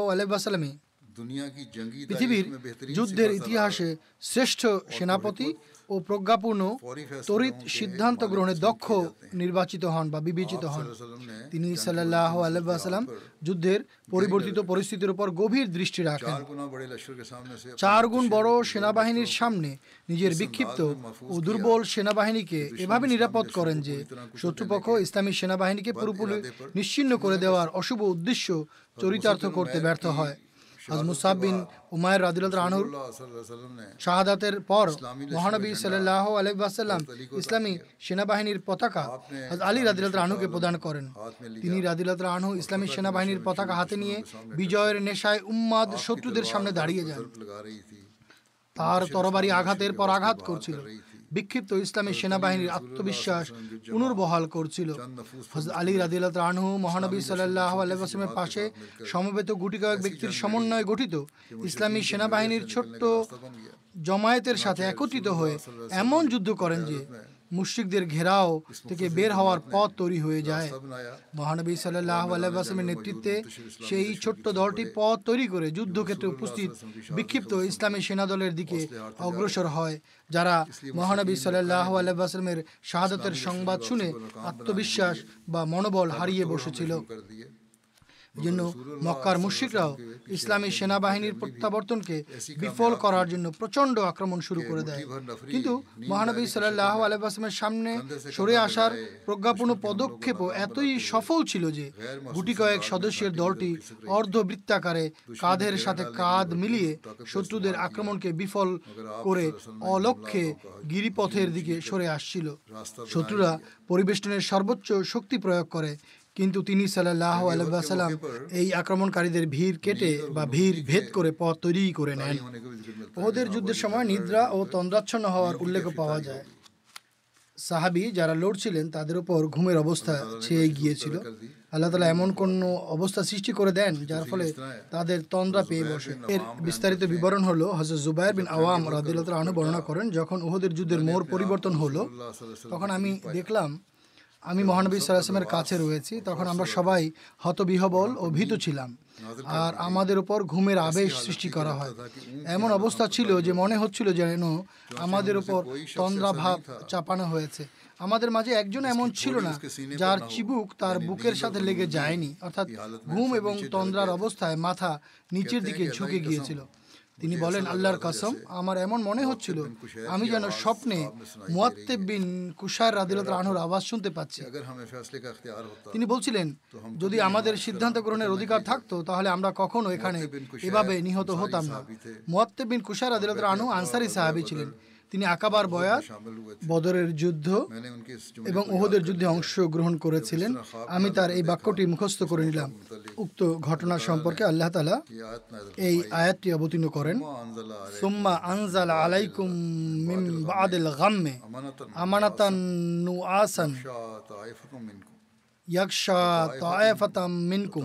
পৃথিবীর যুদ্ধের ইতিহাসে শ্রেষ্ঠ সেনাপতি ও প্রজ্ঞাপূর্ণ তরিত সিদ্ধান্ত গ্রহণে দক্ষ নির্বাচিত হন বা বিবেচিত হন। তিনি সাল্লাহ আলাইসাল্লাম যুদ্ধের পরিবর্তিত পরিস্থিতির উপর গভীর দৃষ্টি রাখেন। চার গুণ বড় সেনাবাহিনীর সামনে নিজের বিক্ষিপ্ত ও দুর্বল সেনাবাহিনীকে এভাবে নিরাপদ করেন যে শত্রুপক্ষ ইসলামী সেনাবাহিনীকে পুরোপুরি নিশ্চিন্ন করে দেওয়ার অশুভ উদ্দেশ্য চরিতার্থ করতে ব্যর্থ হয়। আজ মুসাব বিন উমায়ের রাদিল্লাহ রানুর শাহাদাতের পর মহানবী সাল্লাহ আলহাম ইসলামী সেনাবাহিনীর পতাকা আলী রাদিল্লাহ রানুকে প্রদান করেন। তিনি রাদিল্লাহ রানু ইসলামী সেনাবাহিনীর পতাকা হাতে নিয়ে বিজয়ের নেশায় উম্মাদ শত্রুদের সামনে দাঁড়িয়ে যান। তার তরবারি আঘাতের পর আঘাত করছিল। বিক্ষিপ্ত ইসলামী সেনাবাহিনীর আত্মবিশ্বাস পুনর্বহাল করছিল। হজরত আলী রাদিল্লাহ রানহু মহানবী সাল্লাহ আলাইসলামের পাশে সমবেত গুটি কয়েক ব্যক্তির সমন্বয়ে গঠিত। ইসলামী সেনাবাহিনীর ছোট্ট জমায়েতের সাথে একত্রিত হয়ে এমন যুদ্ধ করেন যে মুশ্রিকদের ঘেরাও থেকে বের হওয়ার পথ তৈরি হয়ে যায়। মহানবী সাল্লাহ নেতৃত্বে সেই ছোট্ট দলটি পথ তৈরি করে যুদ্ধক্ষেত্রে উপস্থিত বিক্ষিপ্ত ইসলামী সেনাদলের দিকে অগ্রসর হয়। যারা মহানবী সাল্লাহ আলাইসলামের শাহাদতের সংবাদ শুনে আত্মবিশ্বাস বা মনোবল হারিয়ে বসেছিল। জন্য মক্কার মুশরিকরাও ইসলামী সেনাবাহিনীর প্রত্যাবর্তনকে বিফল করার জন্য প্রচণ্ড আক্রমণ শুরু করে দেয়। কিন্তু মহানবী সাল্লাহ আলাইসলামের সামনে সরে আসার প্রজ্ঞাপূর্ণ পদক্ষেপও এতই সফল ছিল যে গুটি কয়েক সদস্যের দলটি অর্ধবৃত্তাকারে কাঁধের সাথে কাঁধ মিলিয়ে শত্রুদের আক্রমণকে বিফল করে অলক্ষ্যে গিরিপথের দিকে সরে আসছিল। শত্রুরা পরিবেষ্টনের সর্বোচ্চ শক্তি প্রয়োগ করে। কিন্তু তিনি সাল্লাহ আলাইসাল্লাম এই আক্রমণকারীদের ভিড় কেটে বা ভিড় ভেদ করে পথ তৈরি করে নেন। ওদের যুদ্ধের সময় নিদ্রা ও তন্দ্রাচ্ছন্ন হওয়ার উল্লেখ পাওয়া যায়। সাহাবি যারা লড়ছিলেন তাদের উপর ঘুমের অবস্থা ছেয়ে গিয়েছিল। আল্লাহ তালা এমন কোনো অবস্থা সৃষ্টি করে দেন যার ফলে তাদের তন্দ্রা পেয়ে বসে। এর বিস্তারিত বিবরণ হলো হজরত জুবাইর বিন আওয়াম রাদিল্লাহ অনু বর্ণনা করেন যখন ওহদের যুদ্ধের মোড় পরিবর্তন হলো তখন আমি দেখলাম আমি মহানবী সাল্লামের কাছে রয়েছি, তখন আমরা সবাই হতবিহবল ও ভীত ছিলাম। আর আমাদের উপর ঘুমের আবেশ সৃষ্টি করা হয়। এমন অবস্থা ছিল যে মনে হচ্ছিল যেন আমাদের উপর তন্দ্রা ভাব চাপানো হয়েছে। আমাদের মাঝে একজন এমন ছিল না, যার চিবুক তার বুকের সাথে লেগে যায়নি। অর্থাৎ ঘুম এবং তন্দ্রার অবস্থায় মাথা নিচের দিকে ঝুঁকে গিয়েছিল। তিনি বলেন আল্লাহর কাসম আমার এমন মনে হচ্ছিল আমি যেন স্বপ্নে মুয়াত্তে বিন কুশায় রানুর আওয়াজ শুনতে পাচ্ছি। তিনি বলছিলেন যদি আমাদের সিদ্ধান্ত গ্রহণের অধিকার থাকতো তাহলে আমরা কখনো এখানে এভাবে নিহত হতাম না। মুয়াত্তে বিন কুশায় রাদিল্লাহ আনসারি সাহাবি ছিলেন। তিনি আকাবার বয়াত বদরের যুদ্ধ এবং ওহদের যুদ্ধে অংশগ্রহণ করেছিলেন। আমি তার এই বাক্যটি মুখস্থ করে নিলাম। উক্ত ঘটনা সম্পর্কে আল্লাহ তালা এই আয়াতটি অবতীর্ণ করেন। সুম্মা আনজাল আলাইকুম মিম বাদিল গাম্মে আমানাতান নু আসান ইয়াকশা মিনকুম।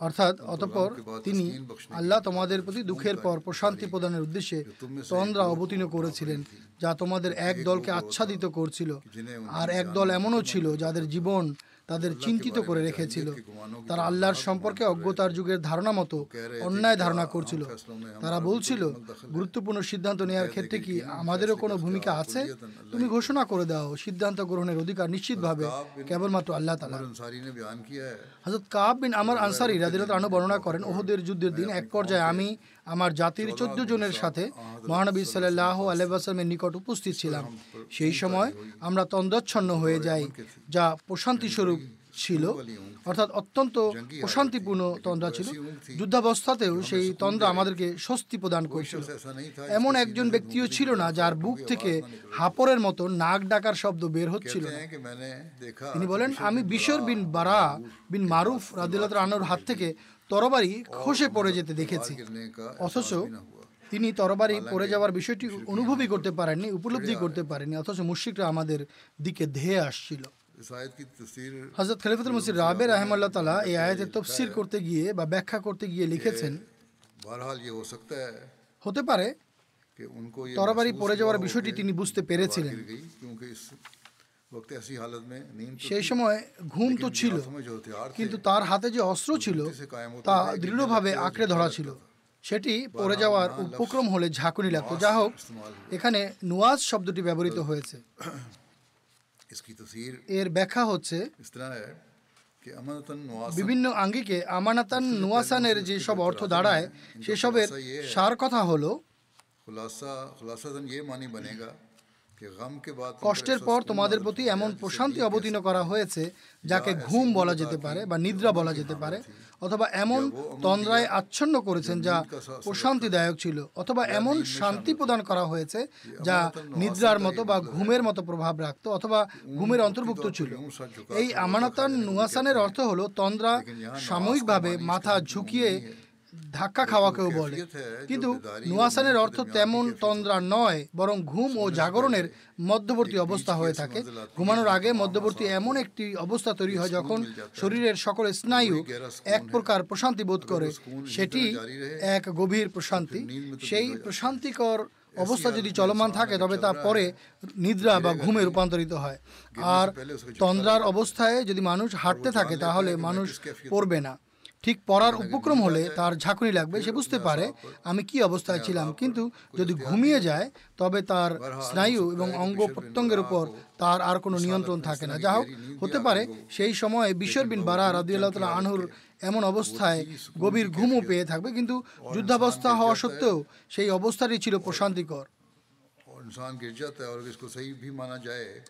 অর্থাৎ অতঃপর তিনি আল্লাহ তোমাদের প্রতি দুঃখের পর প্রশান্তি প্রদানের উদ্দেশ্যে তন্দ্রা অবতীর্ণ করেছিলেন যা তোমাদের এক দলকে আচ্ছাদিত করছিল। আর এক দল এমনও ছিল যাদের জীবন তাদের চিন্তিত করে রেখেছিল। তারা আল্লাহর সম্পর্কে অজ্ঞতার যুগের ধারণা মতো অন্যায় ধারণা করছিল। তারা বলছিল গুরুত্বপূর্ণ সিদ্ধান্ত নেওয়ার ক্ষেত্রে কি আমাদেরও কোনো ভূমিকা আছে? তুমি ঘোষণা করে দাও সিদ্ধান্ত গ্রহণের অধিকার নিশ্চিতভাবে কেবলমাত্র আল্লাহ তালা হজরত কাব বিন আমার আনসারি রাজিরত আনু বর্ণনা করেন ওহদের যুদ্ধের দিন এক পর্যায়ে আমি আমার জাতির চোদ্দ জনের সাথে মহানবী সাল্লাহ আলহামের নিকট উপস্থিত ছিলাম। সেই সময় আমরা তন্দচ্ছন্ন হয়ে যাই যা প্রশান্তি স্বরূপ ছিল, অর্থাৎ অত্যন্ত অশান্তিপূর্ণ তন্দ্রা ছিল। যুদ্ধাবস্থাতেও সেই তন্দ্রা আমাদেরকে স্বস্তি প্রদান করেছিল। এমন একজন ব্যক্তিও ছিল না যার বুক থেকে হাপরের মতো নাক ডাকার শব্দ বের হচ্ছিল তিনি বলেন, আমি বিশর বিন বারা বিন মারুফ রাদিল্লাহ আনোর হাত থেকে তরবারি খসে পড়ে যেতে দেখেছি। অথচ তিনি তরবারি পড়ে যাওয়ার বিষয়টি অনুভবই করতে পারেননি, উপলব্ধি করতে পারেনি অথচ মুশিকরা আমাদের দিকে ধেয়ে আসছিল। হজরত খলিফুল মসির রাবে রহমাল্লা তালা এই আয়াতের তফসির করতে গিয়ে বা ব্যাখ্যা করতে গিয়ে লিখেছেন। হতে পারে? তরবারি পড়ে যাওয়ার বিষয়টি তিনি বুঝতে পেরেছিলেন। সেই সময় ঘুম তো ছিল কিন্তু তার হাতে যে অস্ত্র ছিল তা দৃঢ়ভাবে আঁকড়ে ধরা ছিল। সেটি পড়ে যাওয়ার উপক্রম হলে ঝাঁকুনি লাগতো। যা হোক এখানে নুয়াজ শব্দটি ব্যবহৃত হয়েছে। [COUGHS] এর ব্যাখ্যা হচ্ছে বিভিন্ন আঙ্গিকে আমানাতান নোয়াসানের যেসব অর্থ দাঁড়ায় সেসবের সার কথা হলো কষ্টের পর তোমাদের প্রতি এমন প্রশান্তি অবতীর্ণ করা হয়েছে যাকে ঘুম বলা যেতে পারে বা নিদ্রা বলা যেতে পারে অথবা এমন তন্দ্রায় আচ্ছন্ন করেছেন যা প্রশান্তিদায়ক ছিল অথবা এমন শান্তি প্রদান করা হয়েছে যা নিদ্রার মতো বা ঘুমের মতো প্রভাব রাখত অথবা ঘুমের অন্তর্ভুক্ত ছিল। এই আমানতান নুয়াসানের অর্থ হলো তন্দ্রা সাময়িকভাবে মাথা ঝুঁকিয়ে ধাক্কা খাওয়াকেও বলে। কিন্তু নুয়াসানের অর্থ তেমন তন্দ্রা নয়, বরং ঘুম ও জাগরণের মধ্যবর্তী অবস্থা হয়ে থাকে। ঘুমানোর আগে মধ্যবর্তী এমন একটি অবস্থা তৈরি হয় যখন শরীরের সকল স্নায়ু এক প্রকার প্রশান্তি বোধ করে। সেটি এক গভীর প্রশান্তি। সেই প্রশান্তিকর অবস্থা যদি চলমান থাকে, তবে তা পরে নিদ্রা বা ঘুমে রূপান্তরিত হয়। আর তন্দ্রার অবস্থায় যদি মানুষ হাঁটতে থাকে, তাহলে মানুষ পড়বে না। ঠিক পড়ার উপক্রম হলে তার ঝাঁকুনি লাগবে সে বুঝতে পারে আমি কি অবস্থায় ছিলাম। কিন্তু যদি ঘুমিয়ে যায় তবে তার স্নায়ু এবং অঙ্গ প্রত্যঙ্গের উপর তার আর কোনো নিয়ন্ত্রণ থাকে না। যা হোক হতে পারে সেই সময়ে বিশ্বর বিন বারা রাদিউল্লাহ তালা আনহুর এমন অবস্থায় গভীর ঘুমও পেয়ে থাকবে। কিন্তু যুদ্ধাবস্থা হওয়া সত্ত্বেও সেই অবস্থাটি ছিল প্রশান্তিকর।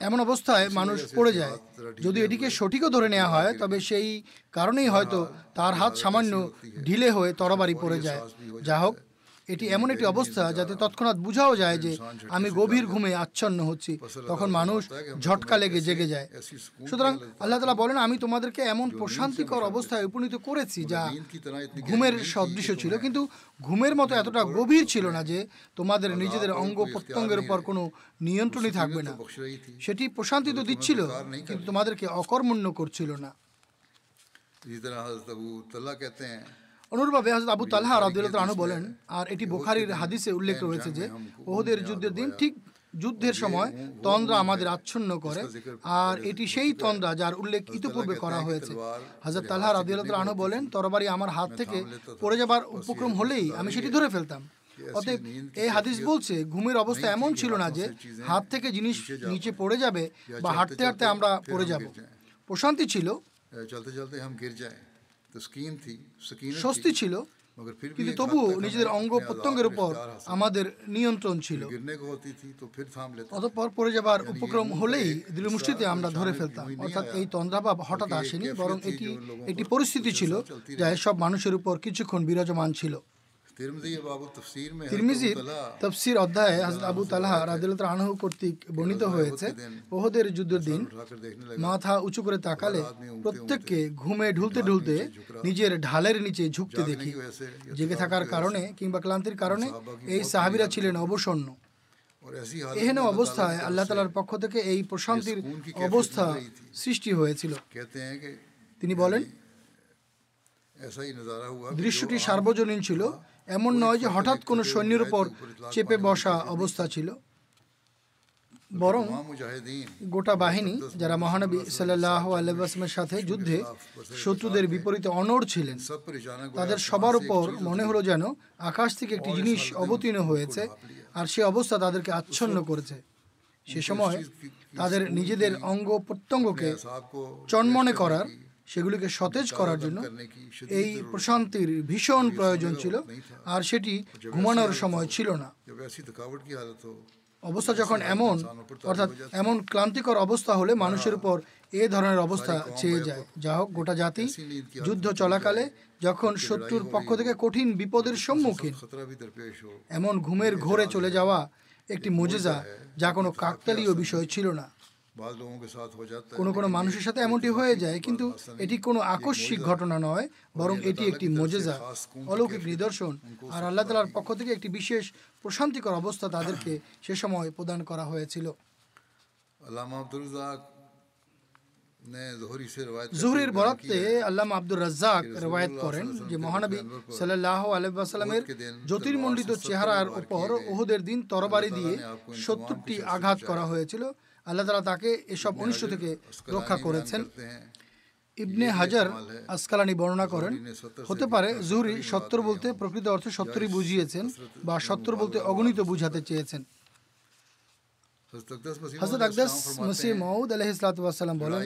এমন অবস্থায় মানুষ পড়ে যায়। যদি এটিকে সঠিকও ধরে নেওয়া হয় তবে সেই কারণেই হয়তো তার হাত সামান্য ঢিলে হয়ে তরবারি পড়ে যায়। যা হোক এটি এমন একটি অবস্থা যাতে তৎক্ষণাৎ বোঝাও যায় যে আমি গভীর ঘুমে আচ্ছন্ন হচ্ছি, তখন মানুষ ঝটকা লেগে জেগে যায়। সুতরাং আল্লাহ তালা বলেন, আমি তোমাদেরকে এমন প্রশান্তিকর অবস্থায় উপনীত করেছি যা ঘুমের সদৃশ্য ছিল। কিন্তু ঘুমের মতো এতটা গভীর ছিল না যে তোমাদের নিজেদের অঙ্গ প্রত্যঙ্গের উপর কোনো নিয়ন্ত্রণই থাকবে না। সেটি প্রশান্তি তো দিচ্ছিল, কিন্তু তোমাদেরকে অকর্মণ্য করছিল না। অনুরূপভাবে হজরত আবু তালহা রাবদুল্লাহ আনু বলেন আর এটি বোখারির হাদিসে উল্লেখ রয়েছে যে ওহদের যুদ্ধের দিন ঠিক যুদ্ধের সময় তন্দ্রা আমাদের আচ্ছন্ন করে আর এটি সেই তন্দ্রা যার উল্লেখ ইতিপূর্বে করা হয়েছে। হাজার তালহা রাদিয়াল্লাহু আনহু বলেন তরবারি আমার হাত থেকে পড়ে যাবার উপক্রম হলেই আমি সেটি ধরে ফেলতাম। অতএব এই হাদিস বলছে ঘুমের অবস্থা এমন ছিল না যে হাত থেকে জিনিস নিচে পড়ে যাবে বা হাঁটতে হাঁটতে আমরা পড়ে যাব। প্রশান্তি ছিল। চলতে চলতে হাম গির যায়। স্বস্তি ছিল কিন্তু তবুও নিজেদের অঙ্গ প্রত্যঙ্গের উপর আমাদের নিয়ন্ত্রণ ছিল। অতঃপর পড়ে যাবার উপক্রম হলেই দৃঢ়মুষ্টিতে আমরা ধরে ফেলতাম। অর্থাৎ এই তন্দ্রাভাব হঠাৎ আসেনি বরং এটি একটি পরিস্থিতি ছিল যা এসব মানুষের উপর কিছুক্ষণ বিরাজমান ছিল। তফসির আবু তালহা আনহু কর্তৃক বর্ণিত হয়েছে ওহদের যুদ্ধের দিন মাথা উঁচু করে তাকালে প্রত্যেককে ঘুমে ঢুলতে ঢুলতে নিজের ঢালের নিচে ঝুঁকতে দেখি। জেগে থাকার কারণে কিংবা ক্লান্তির কারণে এই সাহাবিরা ছিলেন অবসন্ন। এহেন অবস্থায় আল্লাহ তালার পক্ষ থেকে এই প্রশান্তির অবস্থা সৃষ্টি হয়েছিল। তিনি বলেন দৃশ্যটি সার্বজনীন ছিল। এমন নয় যে হঠাৎ কোনো সৈন্যের উপর চেপে বসা অবস্থা ছিল। বরং গোটা বাহিনী যারা মহানবী সাল্লাহ আলহামের সাথে যুদ্ধে শত্রুদের বিপরীতে অনর ছিলেন। তাদের সবার উপর মনে হলো যেন আকাশ থেকে একটি জিনিস অবতীর্ণ হয়েছে আর সে অবস্থা তাদেরকে আচ্ছন্ন করেছে। সে সময় তাদের নিজেদের অঙ্গ প্রত্যঙ্গকে চন্মনে করার সেগুলিকে সতেজ করার জন্য এই প্রশান্তির ভীষণ প্রয়োজন ছিল আর সেটি ঘুমানোর সময় ছিল না। অবস্থা যখন এমন অর্থাৎ এমন ক্লান্তিকর অবস্থা হলে মানুষের উপর এ ধরনের অবস্থা চেয়ে যায়। যা হোক গোটা জাতি যুদ্ধ চলাকালে যখন শত্রুর পক্ষ থেকে কঠিন বিপদের সম্মুখীন এমন ঘুমের ঘোরে চলে যাওয়া একটি মজেজা যা কোনো কাকতালীয় বিষয় ছিল না। কোনো কোনো মানুষের সাথে এমনটি হয়ে যায় কিন্তু এটি কোনো আকস্মিক ঘটনা নয় বরং এটি একটি মজেজা অলৌকিক নিদর্শন। আর আল্লাহ তালার পক্ষ থেকে একটি বিশেষ প্রশান্তিকর অবস্থা তাদেরকে সে সময় প্রদান করা হয়েছিল। জুহরির বরাতে আল্লাহ আব্দুর রাজ্জাক রেওয়ায়ত করেন যে মহানবী সাল্লাহ আলহামের জ্যোতির্মণ্ডিত চেহারার উপর ওহুদের দিন তরবারি দিয়ে সত্তরটি আঘাত করা হয়েছিল। আল্লাহ তালা তাকে এসব অনিষ্ট থেকে রক্ষা করেছেন। ইবনে হাজার আসকালানি বর্ণনা করেন। হতে পারে জুহরি সত্তর বলতে প্রকৃত অর্থে সত্তরই বুঝিয়েছেন বা সত্তর বলতে অগণিত বুঝাতে চেয়েছেন। হজরত আকদাস মসিহ মাউদ আলহ ইসলাতাম বলেন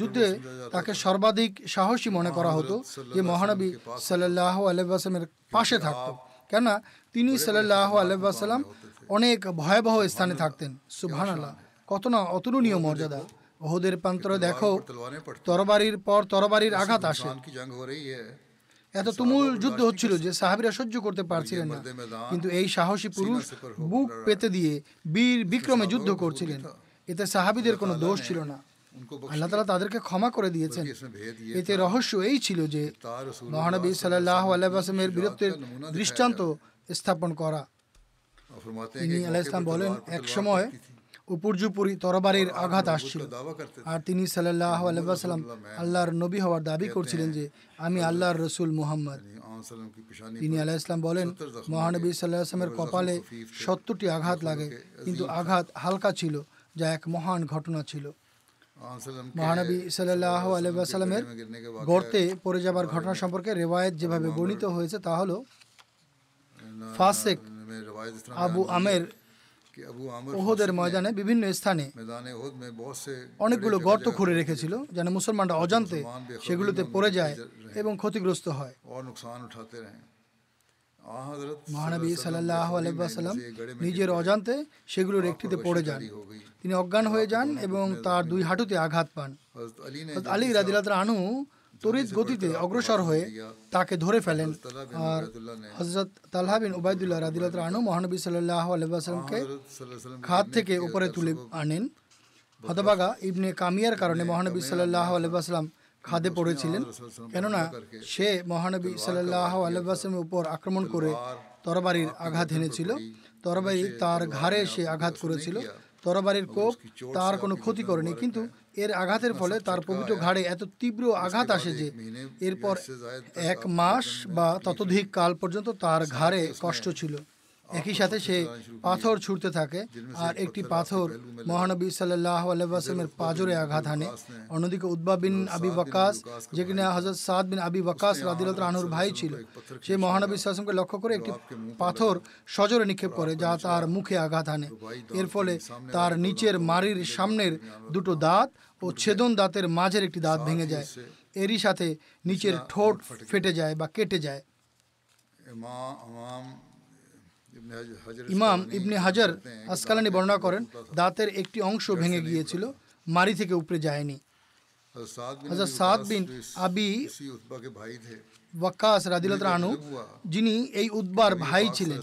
যুদ্ধে তাকে সর্বাধিক সাহসী মনে করা হতো যে মহানবী সাল্লাহ আলহামের পাশে থাকত। কেননা তিনি সাল্লাহ আলহাম অনেক ভয়াবহ স্থানে থাকতেন। সুবহান আল্লাহ কত না অতুলনীয় মর্যাদা। ওহদের প্রান্তরে দেখো তরবারির পর তরবারির আঘাত আসে। এত তুমুল যুদ্ধ হচ্ছিল যে সাহাবিরা সহ্য করতে পারছিলেন না। কিন্তু এই সাহসী পুরুষ বুক পেতে দিয়ে বীর বিক্রমে যুদ্ধ করছিলেন। এতে সাহাবিদের কোনো দোষ ছিল না। আল্লাহ তালা তাদেরকে ক্ষমা করে দিয়েছেন। এতে রহস্য এই ছিল যে মহানবী সাল্লাহ আল্লাহামের বীরত্বের দৃষ্টান্ত স্থাপন করা। তিনি আল্লাহ ইসলাম বলেন এক সময় উপর্যুপুরি তরবারের আঘাত আসছিল। আর তিনি সাল্লাহ আলাইসাল্লাম আল্লাহর নবী হওয়ার দাবি করছিলেন যে আমি আল্লাহর রসুল মুহাম্মদ। তিনি আল্লাহ ইসলাম বলেন মহানবী সাল্লাহামের কপালে সত্তরটি আঘাত লাগে। কিন্তু আঘাত হালকা ছিল যা এক মহান ঘটনা ছিল। মহানবী সাল্লাহ আলাইসাল্লামের গর্তে পড়ে যাবার ঘটনা সম্পর্কে রেওয়ায়ত যেভাবে বর্ণিত হয়েছে তা হল ফাসেক আবু আমের ওহদের ময়দানে বিভিন্ন স্থানে অনেকগুলো গর্ত খুঁড়ে রেখেছিল যেন মুসলমানরা অজান্তে সেগুলোতে পড়ে যায় এবং ক্ষতিগ্রস্ত হয়। মহানবী সাল্লাম নিজের অজান্তে সেগুলোর একটিতে পড়ে যান। তিনি অজ্ঞান হয়ে যান এবং তার দুই হাঁটুতে আঘাত পান। আলী রাজিলাত আনু তরিজ গতিতে অগ্রসর হয়ে তাকে ধরে ফেলেন। আর হজরত তালহা বিন উবায়দুল্লাহ রাদিল্লাহ আনু মহানবী সাল্লাহ আলহামকে খাত থেকে উপরে তুলে আনেন। হতবাগা ইবনে কামিয়ার কারণে মহানবী সাল্লাহ আলহাম খাদে পড়েছিলেন। কেননা সে মহানবী সাল্লাহ আলহামের উপর আক্রমণ করে তরবারির আঘাত এনেছিল। তরবারি তার ঘাড়ে সে আঘাত করেছিল। তরবারির কোপ তার কোনো ক্ষতি করেনি। কিন্তু এর আঘাতের ফলে তার পবিত্র ঘাড়ে এত তীব্র আঘাত আসে যে এরপর এক মাস বা ততোধিক কাল পর্যন্ত তার ঘাড়ে কষ্ট ছিল। একই সাথে সে পাথর ছুটতে থাকে। আর একটি পাথর মহানবী সাল্লাহ আলাইসলামের পাজরে আঘাত হানে। অন্যদিকে উদ্বা বিন আবি ওয়াকাস, যে কিনা হজরত সাদ বিন আবি ওয়াকাস রাদিলত আনুর ভাই ছিল, সে মহানবী সাল্লামকে লক্ষ্য করে একটি পাথর সজরে নিক্ষেপ করে, যা তার মুখে আঘাত হানে। এর ফলে তার নিচের মারির সামনের দুটো দাঁত ও ছেদন দাঁতের মাঝের একটি দাঁত ভেঙে যায়। এরই সাথে নিচের ঠোঁট ফেটে যায় বা কেটে যায়। ইমাম ইবনে হাজার আসকালানি বর্ণনা করেন, দাঁতের একটি অংশ ভেঙে গিয়েছিল মারি থেকে উপরে যায়নি। হাজার সাদ বিন আবি ওয়াক্কাস রাদিলত আনু যিনি এই উদ্বার ভাই ছিলেন।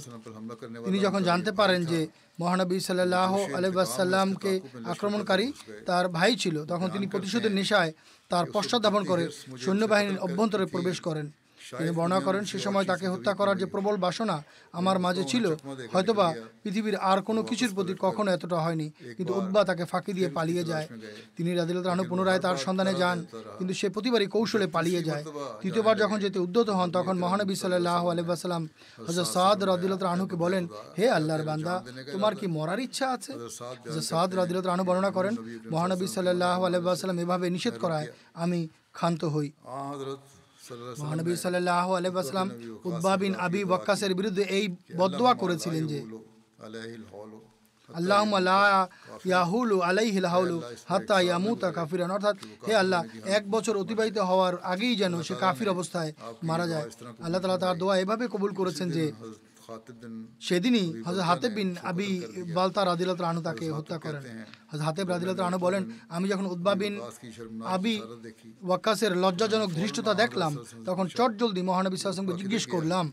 তিনি যখন জানতে পারেন যে মহানবী সাল্লাহ আলহাসাল্লামকে আক্রমণকারী তার ভাই ছিল, তখন তিনি প্রতিশোধের নেশায় তার পশ্চাৎ ধাপন করে সৈন্যবাহিনীর অভ্যন্তরে প্রবেশ করেন। তিনি বর্ণনা করেন সে সময় তাকে হত্যা করার যে প্রবল বাসনা আমার মাঝে ছিল হয়তোবা পৃথিবীর আর কোনো কিছুর প্রতি কখনো এতটা হয়নি। কিন্তু উদ্বা তাকে ফাঁকি দিয়ে পালিয়ে যায়। তিনি রাদিলত রানু পুনরায় তার সন্ধানে যান। কিন্তু সে প্রতিবারই কৌশলে পালিয়ে যায়। তৃতীয়বার যখন যেতে উদ্যত হন তখন মহানবী সাল্লাহ আলহাম হজরত সাদ রাদিলত রানুকে বলেন হে আল্লাহর বান্দা তোমার কি মরার ইচ্ছা আছে? হজরত সাদ রাদিলত রানু বর্ণনা করেন মহানবী সাল্লাহ আলহাম এভাবে নিষেধ করায় আমি ক্ষান্ত হই মহানবী সাল্লাহ আলহাম উদ্বা বিন আবি ওয়াক্কাসের বিরুদ্ধে এই বদুয়া করেছিলেন যে আল্লাহ ইয়াহুলু আলাইহিল হাউলু হাত্তা ইয়ামুতা কাফিরান। অর্থাৎ হে আল্লাহ এক বছর অতিবাহিত হওয়ার আগেই যেন সে কাফির অবস্থায় মারা যায়। আল্লাহ তালা তার দোয়া এভাবে কবুল করেছেন যে সেদিনই হজরত হাতেব বিন আবি বালতা রাদিলত রানু তাকে হত্যা করেন। হজরত হাতেব রাদিলত রানু বলেন আমি যখন উদ্বা বিন আবি ওয়াক্কাসের লজ্জাজনক ধৃষ্টতা দেখলাম তখন চট জলদি মহানবী সাল্লাল্লাহু জিজ্ঞেস করলাম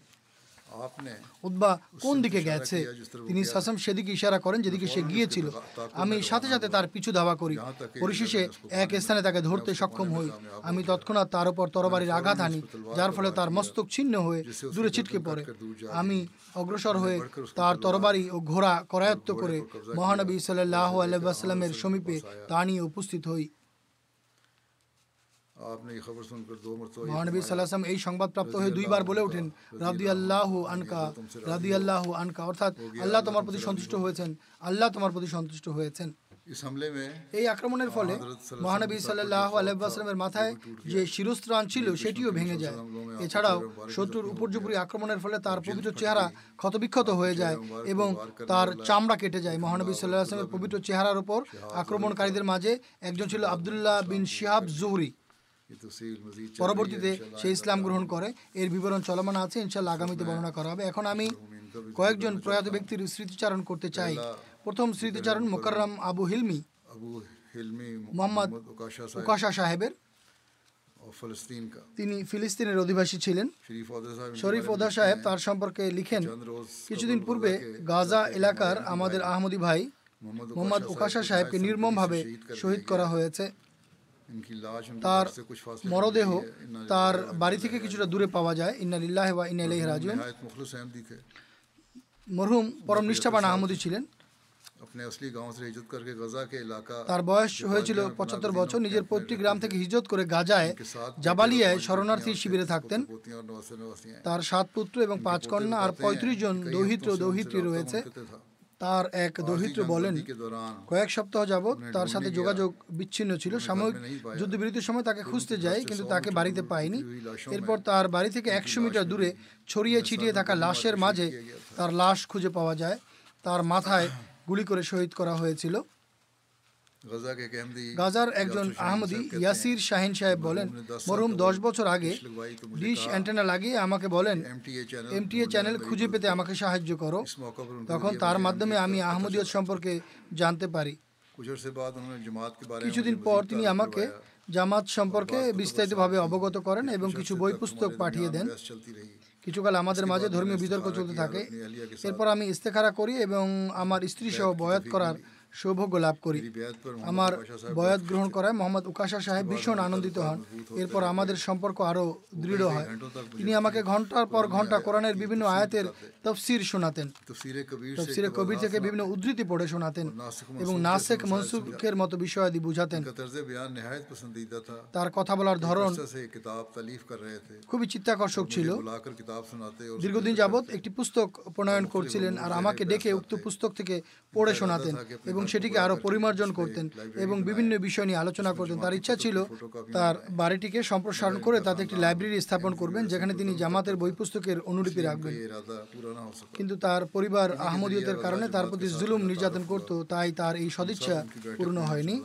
উদ্বা কোন দিকে গেছে? তিনি সাসাম সেদিকে ইশারা করেন যেদিকে সে গিয়েছিল। আমি সাথে সাথে তার পিছু ধাওয়া করি। পরিশেষে এক স্থানে তাকে ধরতে সক্ষম হই। আমি তৎক্ষণাৎ তার উপর তরবারির আঘাত আনি যার ফলে তার মস্তক ছিন্ন হয়ে দূরে ছিটকে পড়ে। আমি অগ্রসর হয়ে তার তরবারি ও ঘোড়া করায়ত্ত করে মহানবী সাল্লাহ আলাইসাল্লামের সমীপে তা নিয়ে উপস্থিত হই। মহানবী সাল্লাম এই সংবাদ প্রাপ্ত হয়ে দুইবার বলে ওঠেন রাদি আল্লাহ আনকা রাদি আল্লাহ আনকা অর্থাৎ আল্লাহ তোমার প্রতি সন্তুষ্ট হয়েছেন আল্লাহ তোমার প্রতি সন্তুষ্ট হয়েছেন এই আক্রমণের ফলে মহানবী সাল্লাহ আলাইসালামের মাথায় যে শিরস্ত্রাণ ছিল সেটিও ভেঙে যায়। এছাড়াও শত্রুর উপর্যুপুরি আক্রমণের ফলে তার পবিত্র চেহারা ক্ষতবিক্ষত হয়ে যায় এবং তার চামড়া কেটে যায়। মহানবী সাল্লাহ আসলামের পবিত্র চেহারার উপর আক্রমণকারীদের মাঝে একজন ছিল আবদুল্লাহ বিন শিহাব জুহরি পরবর্তীতে সে ইসলাম গ্রহণ করে এর বিবরণ চলমান আছে ইনশাল্লাহ আগামীতে বর্ণনা করা হবে। এখন আমি কয়েকজন প্রয়াত ব্যক্তির স্মৃতিচারণ করতে চাই। প্রথম স্মৃতিচারণ মোকাররাম আবু হিলমি। মোহাম্মদ উকাশা সাহেবের। তিনি ফিলিস্তিনের অধিবাসী ছিলেন। শরীফ ওদা সাহেব তার সম্পর্কে লিখেন কিছুদিন পূর্বে গাজা এলাকার আমাদের আহমদি ভাই মোহাম্মদ উকাশা সাহেবকে নির্মমভাবে শহীদ করা হয়েছে। তার মরদেহ তার বাড়ি থেকে কিছুটা দূরে পাওয়া যায়। ইন্না লিল্লাহ বা ইন্না ইলাইহি রাজিউন। মরহুম পরম নিষ্ঠাবান আহমদি ছিলেন। তার বয়স হয়েছিল পঁচাত্তর বছর। নিজের পৈতৃক গ্রাম থেকে হিজত করে গাজায় জাবালিয়ায় শরণার্থী শিবিরে থাকতেন। তার সাত পুত্র এবং পাঁচ কন্যা আর পঁয়ত্রিশ জন দৌহিত্র দৌহিত্রী রয়েছে। তার এক দৌহিত্র বলেন কয়েক সপ্তাহ যাবৎ তার সাথে যোগাযোগ বিচ্ছিন্ন ছিল। সাময়িক যুদ্ধবিরতির সময় তাকে খুঁজতে যায় কিন্তু তাকে বাড়িতে পাইনি এরপর তার বাড়ি থেকে একশো মিটার দূরে ছড়িয়ে ছিটিয়ে থাকা লাশের মাঝে তার লাশ খুঁজে পাওয়া যায়। তার মাথায় গুলি করে শহীদ করা হয়েছিল। গাজার একজন আহমদি ইয়াসির শাহিন সাহেব বলেন মরুম দশ বছর আগে ডিশ অ্যান্টেনা লাগিয়ে আমাকে বলেন এমটিএ চ্যানেল খুঁজে পেতে আমাকে সাহায্য করো। তখন তার মাধ্যমে আমি আহমদীয়ত সম্পর্কে জানতে পারি। কিছুদিন পর তিনি আমাকে জামাত সম্পর্কে বিস্তারিতভাবে অবগত করেন এবং কিছু বই পুস্তক পাঠিয়ে দেন। কিছুকাল আমাদের মাঝে ধর্মীয় বিতর্ক চলতে থাকে এরপর আমি ইস্তেখারা করি এবং আমার স্ত্রী সহ বয়াত করার সৌভাগ্য লাভ করি। আমার বয়াত গ্রহণ করায় মোহাম্মদ উকাশা সাহেব ভীষণ আনন্দিত হন। এরপর আমাদের সম্পর্ক আরও দৃঢ় হয়। তিনি আমাকে ঘণ্টার পর ঘণ্টা কোরআনের বিভিন্ন আয়াতের তফসির শোনাতেন। তফসিরে কবির থেকে বিভিন্ন উদ্ধৃতি পড়ে শোনাতেন এবং নাসেক মনসুখের মতো বিষয়াদি বুঝাতেন। তার কথা বলার ধরন খুবই চিত্তাকর্ষক ছিল। দীর্ঘদিন যাবৎ একটি পুস্তক প্রণয়ন করছিলেন আর আমাকে ডেকে উক্ত পুস্তক থেকে পড়ে শোনাতেন এবং এবং সেটিকে আরও পরিমার্জন করতেন এবং বিভিন্ন বিষয় নিয়ে আলোচনা করতেন। তার ইচ্ছা ছিল তার বাড়িটিকে সম্প্রসারণ করে তাতে একটি লাইব্রেরি স্থাপন করবেন, যেখানে তিনি জামাতের বই পুস্তকের অনুলিপি রাখবেন। কিন্তু তার পরিবার আহমদীয়তের কারণে তার প্রতি জুলুম নির্যাতন করত, তাই তার এই সদিচ্ছা পূর্ণ হয়নি।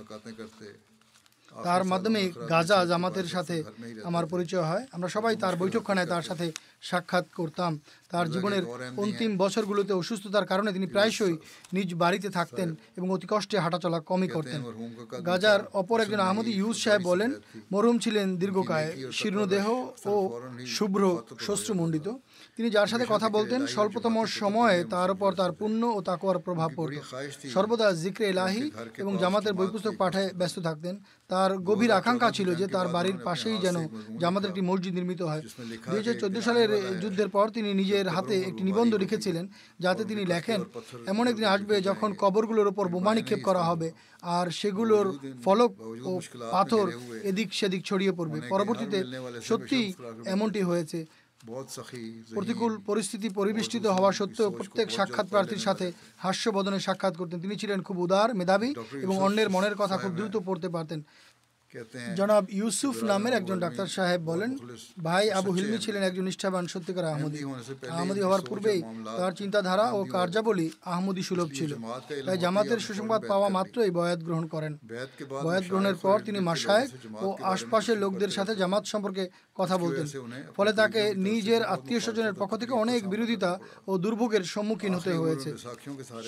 তার মাধ্যমে গাজা জামাতের সাথে আমার পরিচয় হয়। আমরা সবাই তার বৈঠকখানায় তার সাথে সাক্ষাৎ করতাম। তার জীবনের অন্তিম বছরগুলোতে অসুস্থতার কারণে তিনি প্রায়শই নিজ বাড়িতে থাকতেন এবং অতি কষ্টে হাঁটাচলা কমই করতেন। গাজার অপর একজন আহমদি ইউজ সাহেব বলেন, মরহুম ছিলেন দীর্ঘকায় শীর্ণদেহ ও শুভ্র শ্বশ্রুমণ্ডিত তিনি যার সাথে কথা বলতেন স্বল্পতম সময়ে তার উপর তার পুণ্য ও তাকোয়ার প্রভাব পড়ত। সর্বদা জিক্রে লাহি এবং জামাতের বই পুস্তক পাঠে ব্যস্ত থাকতেন। তার গভীর আকাঙ্ক্ষা ছিল যে তার বাড়ির পাশেই যেন জামাতের একটি মসজিদ নির্মিত হয়। দুই হাজার সালের যুদ্ধের পর তিনি নিজের হাতে একটি নিবন্ধ লিখেছিলেন যাতে তিনি লেখেন এমন একদিন আসবে যখন কবরগুলোর ওপর বোমা নিক্ষেপ করা হবে আর সেগুলোর ফলক ও পাথর এদিক সেদিক ছড়িয়ে পড়বে। পরবর্তীতে সত্যি এমনটি হয়েছে। প্রতিকূল পরিস্থিতি পরিবেষ্টিত হওয়া সত্ত্বেও প্রত্যেক সাক্ষাৎ প্রার্থীর সাথে হাস্যবদনে সাক্ষাৎ করতেন। তিনি ছিলেন খুব উদার মেধাবী এবং অন্যের মনের কথা খুব দ্রুত পড়তে পারতেন। জনাব ইউসুফ নামের একজন ডাক্তার সাহেব বলেন ভাই আবু হিলমি ছিলেন একজন নিষ্ঠাবান সত্যিকার আহমদি। আহমদি হওয়ার পূর্বেই তার চিন্তাধারা ও কার্যাবলী আহমদি সুলভ ছিল। তাই জামাতের সুসংবাদ পাওয়া মাত্রই বয়াত গ্রহণ করেন। বয়াত গ্রহণের পর তিনি মাসায় ও আশপাশের লোকদের সাথে জামাত সম্পর্কে কথা বলতেন। ফলে তাকে নিজের আত্মীয় স্বজনের পক্ষ থেকে অনেক বিরোধিতা ও দুর্ভোগের সম্মুখীন হতে হয়েছে।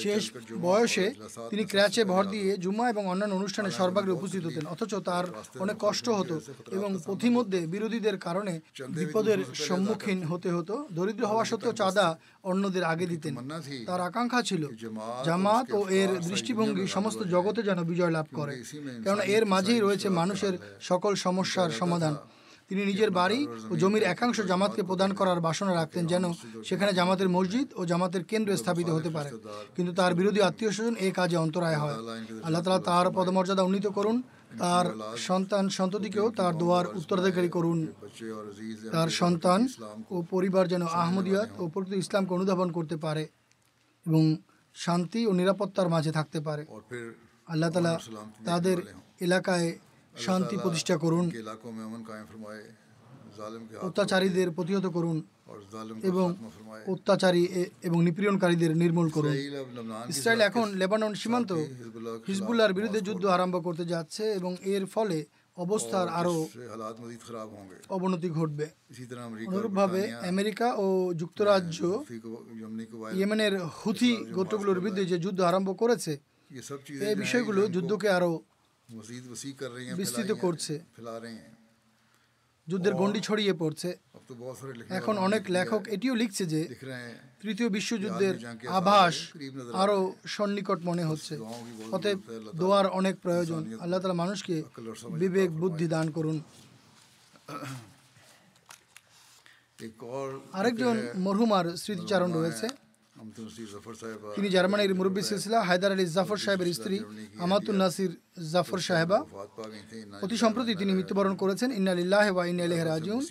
শেষ বয়সে তিনি ক্র্যাচে ভর দিয়ে জুম্মা এবং অন্যান্য অনুষ্ঠানে সর্বাগ্রে উপস্থিত হতেন। অথচ তার অনেক কষ্ট হতো এবং পথিমধ্যে বিরোধীদের কারণে বিপদের সম্মুখীন হতে হতো। দরিদ্র হওয়া সত্ত্বেও চাঁদা অন্যদের আগে দিতেন। তার আকাঙ্ক্ষা ছিল জামাত ও এর দৃষ্টিভঙ্গি সমস্ত জগতে যেন বিজয় লাভ করে। কেননা এর মাঝেই রয়েছে মানুষের সকল সমস্যার সমাধান। তিনি নিজের বাড়ি ও জমির একাংশ জামাতকে প্রদান করার বাসনা রাখতেন যেন সেখানে জামাতের মসজিদ ও জামাতের কেন্দ্র স্থাপিত হতে পারে। কিন্তু তার বিরোধী আত্মীয় স্বজন এ কাজে অন্তরায় হয়। আল্লাহ তালা তার পদমর্যাদা উন্নীত করুন। তার সন্তান সন্ততিকেও তার দোয়ার উত্তরাধিকারী করুন। তার সন্তান ও পরিবার যেন আহমদিয়াত ও প্রকৃত ইসলামকে অনুধাবন করতে পারে এবং শান্তি ও নিরাপত্তার মাঝে থাকতে পারে। আল্লাহ তালা তাদের এলাকায় শান্তি প্রতিষ্ঠা করুন। অত্যাচারীদের প্রতিহত করুন এবং অত্যাচারী এবং নিপীড়নকারীদের নির্মূল করুন। ইসরায়েল এখন লেবানন সীমান্ত হিজবুল্লার বিরুদ্ধে যুদ্ধ আরম্ভ করতে যাচ্ছে এবং এর ফলে অবস্থার আরও অবনতি ঘটবে। অনুরূপভাবে আমেরিকা ও যুক্তরাজ্য ইয়েমেনের হুথি গোত্রগুলোর বিরুদ্ধে যে যুদ্ধ আরম্ভ করেছে এই বিষয়গুলো যুদ্ধকে আরও বিস্তৃত করছে যুদ্ধের গণ্ডি ছড়িয়ে পড়ছে। এখন অনেক লেখক এটিও লিখছে যে তৃতীয় বিশ্বযুদ্ধের আভাস আরও সন্নিকট মনে হচ্ছে। অতএব দোয়ার অনেক প্রয়োজন। আল্লাহ তালা মানুষকে বিবেক বুদ্ধি দান করুন। আরেকজন মরহুমার স্মৃতিচারণ রয়েছে। তিনি জার্মানির মুরব্বী সিলসিলা হায়দার আলী জাফর সাহেবের স্ত্রী আমাতুল নাসির জাফর সাহেবা। অতি সম্প্রতি তিনি মৃত্যুবরণ করেছেন। ইন্নালিল্লাহ ওয়া ইন্নালিহ রাজিউন।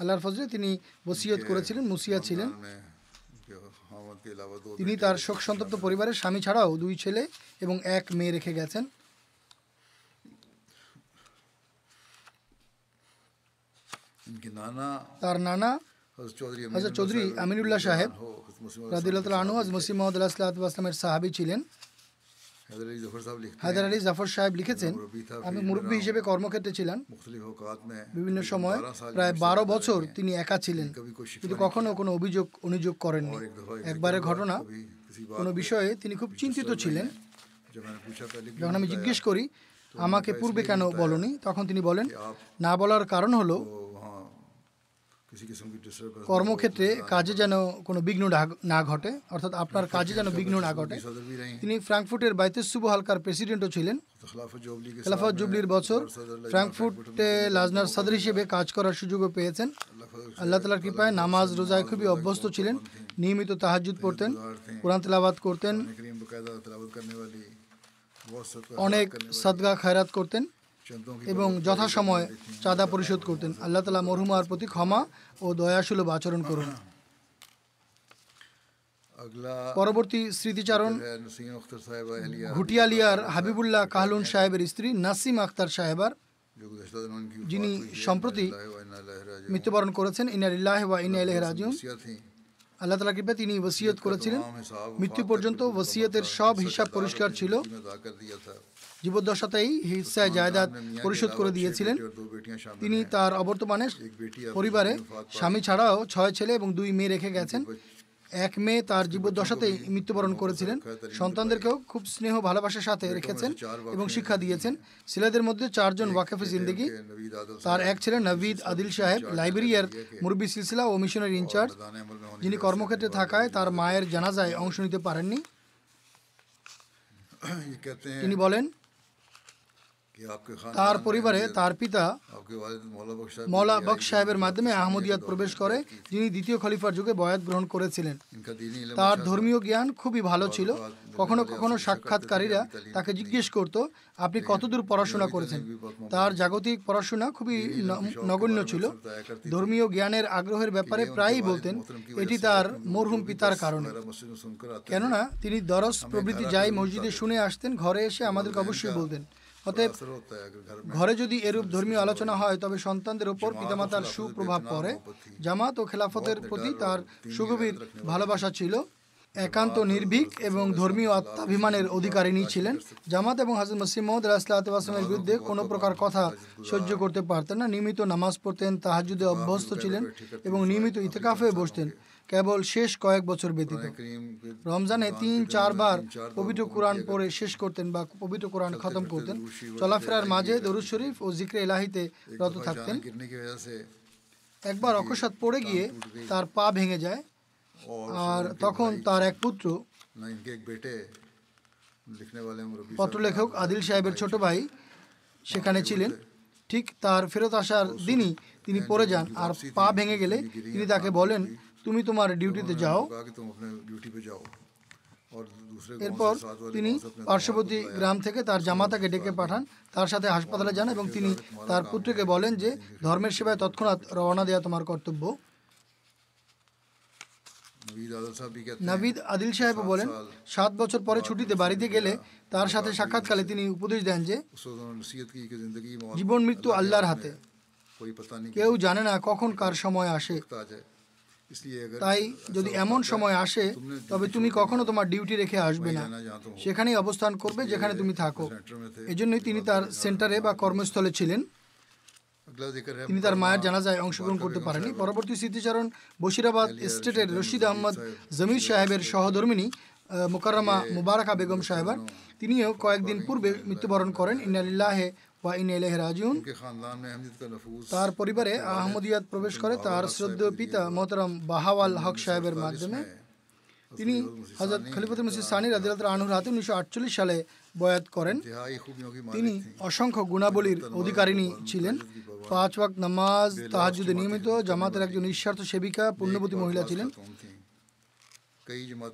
আল্লাহর ফজলে তিনি বসিয়ত করেছিলেন, মুসিয়া ছিলেন। তিনি তার শোক সন্তপ্ত পরিবারের স্বামী ছাড়াও দুই ছেলে এবং এক মেয়ে রেখে গেছেন। তার নানা হজরত চৌধুরী আমিনুল্লাহ সাহেব রাদিল্লাহ আনু আজ মুসিম মোহাম্মদ আসলাতামের সাহাবি ছিলেন। হায়দার আলী জাফর সাহেব লিখেছেন। আমি মুরব্বী হিসেবে কর্মক্ষেত্রে ছিলেন বিভিন্ন সময় প্রায় বারো বছর তিনি একা ছিলেন। কিন্তু কখনো কোনো অভিযোগ অনুযোগ করেননি। একবারের ঘটনা কোনো বিষয়ে তিনি খুব চিন্তিত ছিলেন। যখন আমি জিজ্ঞেস করি আমাকে পূর্বে কেন বলনি? তখন তিনি বলেন না বলার কারণ হলো কর্মক্ষেত্রে কাজে যেন কোনো বিঘ্ন না ঘটে অর্থাৎ আপনার কাজে যেন বিঘ্ন না ঘটে। তিনি ফ্রাঙ্কফুটের বাইতেসুব হালকার প্রেসিডেন্টও ছিলেন। খেলাফত জুবলির বছর ফ্রাঙ্কফুটে লাজনার সাদর হিসেবে কাজ করার সুযোগও পেয়েছেন। আল্লাহ তালার কৃপায় নামাজ রোজায় খুবই অভ্যস্ত ছিলেন। নিয়মিত তাহাজুদ পড়তেন কোরআন তেলাবাদ করতেন। অনেক সাদগা খায়রাত করতেন। এবং যথাসময়ে চাঁদা পরিশোধ করতেন। আল্লাহ তালা মরহুমার প্রতি ক্ষমা ও দয়াসুলভ আচরণ করুন। পরবর্তী স্মৃতিচারণ ঘুটিয়ালিয়ার হাবিবুল্লাহ কাহলুন সাহেবের স্ত্রী নাসিম আখতার সাহেবার, যিনি সম্প্রতি মৃত্যুবরণ করেছেন। ইনারিল্লাহ ওয়া ইনাইলাহ রাজিউন। আল্লাহ তালা কৃপায় তিনি ওসিয়ত করেছিলেন। মৃত্যু পর্যন্ত ওসিয়তের সব হিসাব পরিষ্কার ছিল। জীবদ্দশাতেই হিসায় জায়দাদ পরিশোধ করে দিয়েছিলেন। তিনি তার অবর্তমানে পরিবারে স্বামী ছাড়াও ছয় ছেলে এবং দুই মেয়ে রেখে গেছেন। এক মেয়ে তার জীবদ্দশাতেই মৃত্যুবরণ করেছিলেন। সন্তানদেরকেও খুব স্নেহ ভালোবাসার সাথে রেখেছেন এবং শিক্ষা দিয়েছেন। ছেলেদের মধ্যে চারজন ওয়াকেফে জিন্দিগি তার এক ছেলে নবীদ আদিল সাহেব লাইব্রেরিয়ার মুরব্বি সিলসিলা ও মিশনের ইনচার্জ। যিনি কর্মক্ষেত্রে থাকায় তার মায়ের জানাজায় অংশ নিতে পারেননি। তিনি বলেন তার পরিবারে তার পিতা মৌলা বক্স সাহেবের মাধ্যমে আহমদিয়াত প্রবেশ করে যিনি দ্বিতীয় খলিফার যুগে বয়াত গ্রহণ করেছিলেন। তার ধর্মীয় জ্ঞান খুবই ভালো ছিল। কখনো কখনো সাক্ষাৎকারীরা তাকে জিজ্ঞেস করত আপনি কতদূর পড়াশোনা করেছেন? তার জাগতিক পড়াশোনা খুবই নগণ্য ছিল। ধর্মীয় জ্ঞানের আগ্রহের ব্যাপারে প্রায়ই বলতেন এটি তার মরহুম পিতার কারণে। কেননা তিনি দরস প্রভৃতি যাই মসজিদে শুনে আসতেন ঘরে এসে আমাদেরকে অবশ্যই বলতেন। অতএব ঘরে যদি এরূপ ধর্মীয় আলোচনা হয় তবে সন্তানদের ওপর পিতামাতার সুপ্রভাব পড়ে। জামাত ও খেলাফতের প্রতি তার সুগভীর ভালোবাসা ছিল। একান্ত নির্ভীক এবং ধর্মীয় আত্মাভিমানের অধিকারিণী ছিলেন। জামাত এবং হাজর মসিম মোহাম্মদ রাসলামের বিরুদ্ধে কোনো প্রকার কথা সহ্য করতে পারতেন না। নিয়মিত নামাজ পড়তেন তাহাজুদে অভ্যস্ত ছিলেন এবং নিয়মিত ইতেকাফে বসতেন। কেবল শেষ কয়েক বছর ব্যতীত। রমজানে তিন চারবার পবিত্র কোরআন পড়ে শেষ করতেন বা পবিত্র কোরআন খতম করতেন। চলাফেরার মাঝে দরুদ শরীফ ও জিক্রে এলাহিতে রত থাকতেন। একবার অকস্মাত পড়ে গিয়ে তার পা ভেঙে যায় আর তখন তার এক পুত্র পত্রলেখক আদিল সাহেবের ছোট ভাই সেখানে ছিলেন। ঠিক তার ফেরত আসার দিনই তিনি পড়ে যান আর পা ভেঙে গেলে তিনি তাকে বলেন তুমি তোমার ডিউটিতে যাও। এরপর তিনি পার্শ্ববর্তী গ্রাম থেকে তার জামাতাকে ডেকে পাঠান তার সাথে হাসপাতালে যান এবং তিনি তার পুত্রকে বলেন যে ধর্মের সেবায় তৎক্ষণাৎ রওনা দেওয়া তোমার কর্তব্য। নাবিদ আদিল সাহেব বলেন সাত বছর পরে ছুটিতে বাড়িতে গেলে তার সাথে সাক্ষাৎকালে তিনি উপদেশ দেন যে জীবন মৃত্যু আল্লাহর হাতে। কেউ জানে না কখন কার সময় আসে। তাই যদি এমন সময় আসে তবে তুমি কখনো তোমার ডিউটি রেখে আসবে না। সেখানেই অবস্থান করবে যেখানে তুমি থাকো। এজন্যই তিনি তার সেন্টারে বা কর্মস্থলে ছিলেন। তিনি তার মায়ের জানাজায় অংশগ্রহণ করতে পারেনি পরবর্তী স্মৃতিচারণ বশিরাবাদ স্টেটের রশিদ আহমদ জমির সাহেবের সহধর্মিনী মোকারমা মুবারকা বেগম সাহেবার তিনিও কয়েকদিন পূর্বে মৃত্যুবরণ করেন। ইনালিল্লাহে ওয়া ইন এলেহ রাজুন তার পরিবারে আহমদিয়াত প্রবেশ করে তার শ্রদ্ধেয় পিতা মোহতরম বাহাওয়াল হক সাহেবের মাধ্যমে। তিনি হজরত খলিফত মুসি সানি রাজিলাত আনহুর হাতে উনিশশো আটচল্লিশ সালে বয়াত করেন। তিনি অসংখ্য গুণাবলীর অধিকারিণী ছিলেন। পাঁচ ওয়াক নামাজ তাহাজুদে নিয়মিত জামাতের একজন নিঃস্বার্থ সেবিকা পুণ্যবতী মহিলা ছিলেন।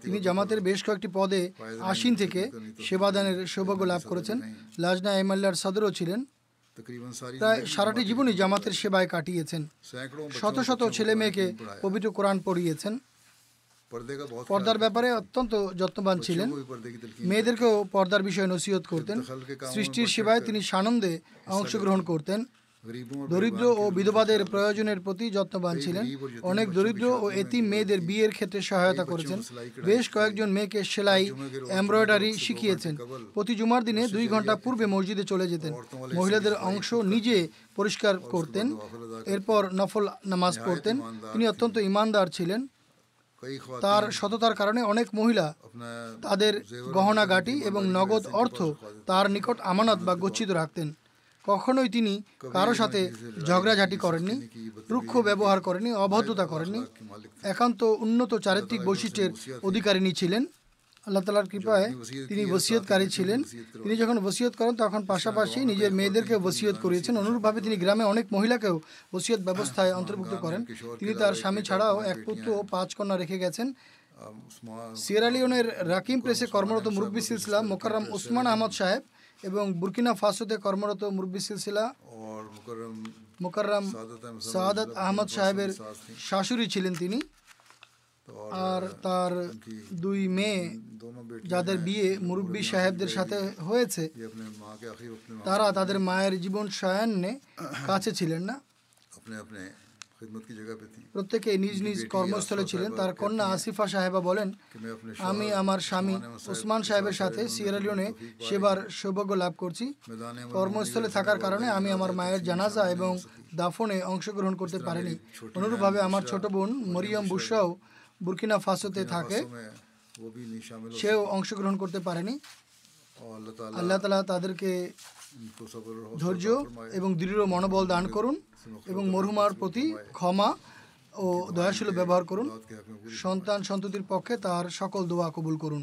তিনি জামাতের বেশ কয়েকটি পদে আসীন থেকে সেবাদানের সৌভাগ্য লাভ করেছেন। লাজনা এমএলআর সদরও ছিলেন। প্রায় সারাটি জীবনই জামাতের সেবায় কাটিয়েছেন। শত শত ছেলে মেয়েকে পবিত্র কোরআন পড়িয়েছেন। পর্দার ব্যাপারে অত্যন্ত যত্নবান ছিলেন। মেয়েদেরকেও পর্দার বিষয়ে নসিহত করতেন। সৃষ্টির সেবায় তিনি সানন্দে অংশগ্রহণ করতেন। দরিদ্র ও বিধবাদের প্রয়োজনের প্রতি যত্নবান ছিলেন। অনেক দরিদ্র ও এতিম মেয়েদের বিয়ের ক্ষেত্রে সহায়তা করেছেন। বেশ কয়েকজন মেয়েকে সেলাই এমব্রয়ডারি শিখিয়েছেন। প্রতি জুমার দিনে দুই ঘণ্টা পূর্বে মসজিদে চলে যেতেন। মহিলাদের অংশ নিজে পরিষ্কার করতেন। এরপর নফল নামাজ পড়তেন। তিনি অত্যন্ত ইমানদার ছিলেন। তার সততার কারণে অনেক মহিলা তাদের গহনাগাটি এবং নগদ অর্থ তার নিকট আমানত বা গচ্ছিত রাখতেন। কখনোই তিনি কারও সাথে ঝগড়াঝাটি করেননি রুক্ষ ব্যবহার করেনি অভদ্রতা করেননি। একান্ত উন্নত চারিত্রিক বৈশিষ্ট্যের অধিকারিণী ছিলেন আল্লাহ তালার কৃপায় তিনি বসিয়তকারী ছিলেন। তিনি যখন বসিয়ত করেন তখন পাশাপাশি নিজের মেয়েদেরকে বসিয়ত করিয়েছেন অনুরূপভাবে তিনি গ্রামে অনেক মহিলাকেও বসিয়ত ব্যবস্থায় অন্তর্ভুক্ত করেন। তিনি তার স্বামী ছাড়াও এক পুত্র ও পাঁচ কন্যা রেখে গেছেন। সিয়ারালিওনের রাকিম প্রেসে কর্মরত মুরব্বী ইসলাম মোকাররম ওসমান আহমদ সাহেব এবং বুরকিনা ফাসোতে কর্মরত মুরব্বী সিলসিলা মোকাররম সাদাত আহমদ সাহেবের শাশুড়ি ছিলেন তিনি। আর তার দুই মেয়ে যাদের বিয়ে মুরব্বী সাহেবদের সাথে হয়েছে। তারা তাদের মায়ের জীবন সায়ান্নে কাছে ছিলেন না। প্রত্যেকে নিজ নিজ কর্মস্থলে ছিলেন। তার কন্যা আসিফা সাহেবা বলেন আমি আমার স্বামী ওসমান সাহেবের সাথে সিয়ারালিওনে সেবার সৌভাগ্য লাভ করছি। কর্মস্থলে থাকার কারণে আমি আমার মায়ের জানাজা এবং দাফনে অংশগ্রহণ করতে পারিনি। অনুরূপভাবে আমার ছোট বোন মরিয়ম বুসাও বুর্কিনা ফাসোতে থাকে। সেও অংশগ্রহণ করতে পারেনি। আল্লাহ তালা তাদেরকে ধৈর্য এবং দৃঢ় মনোবল দান করুন। এবং মরহুমার প্রতি ক্ষমা ও দয়াশীল ব্যবহার করুন। সন্তান সন্ততির পক্ষে তার সকল দোয়া কবুল করুন।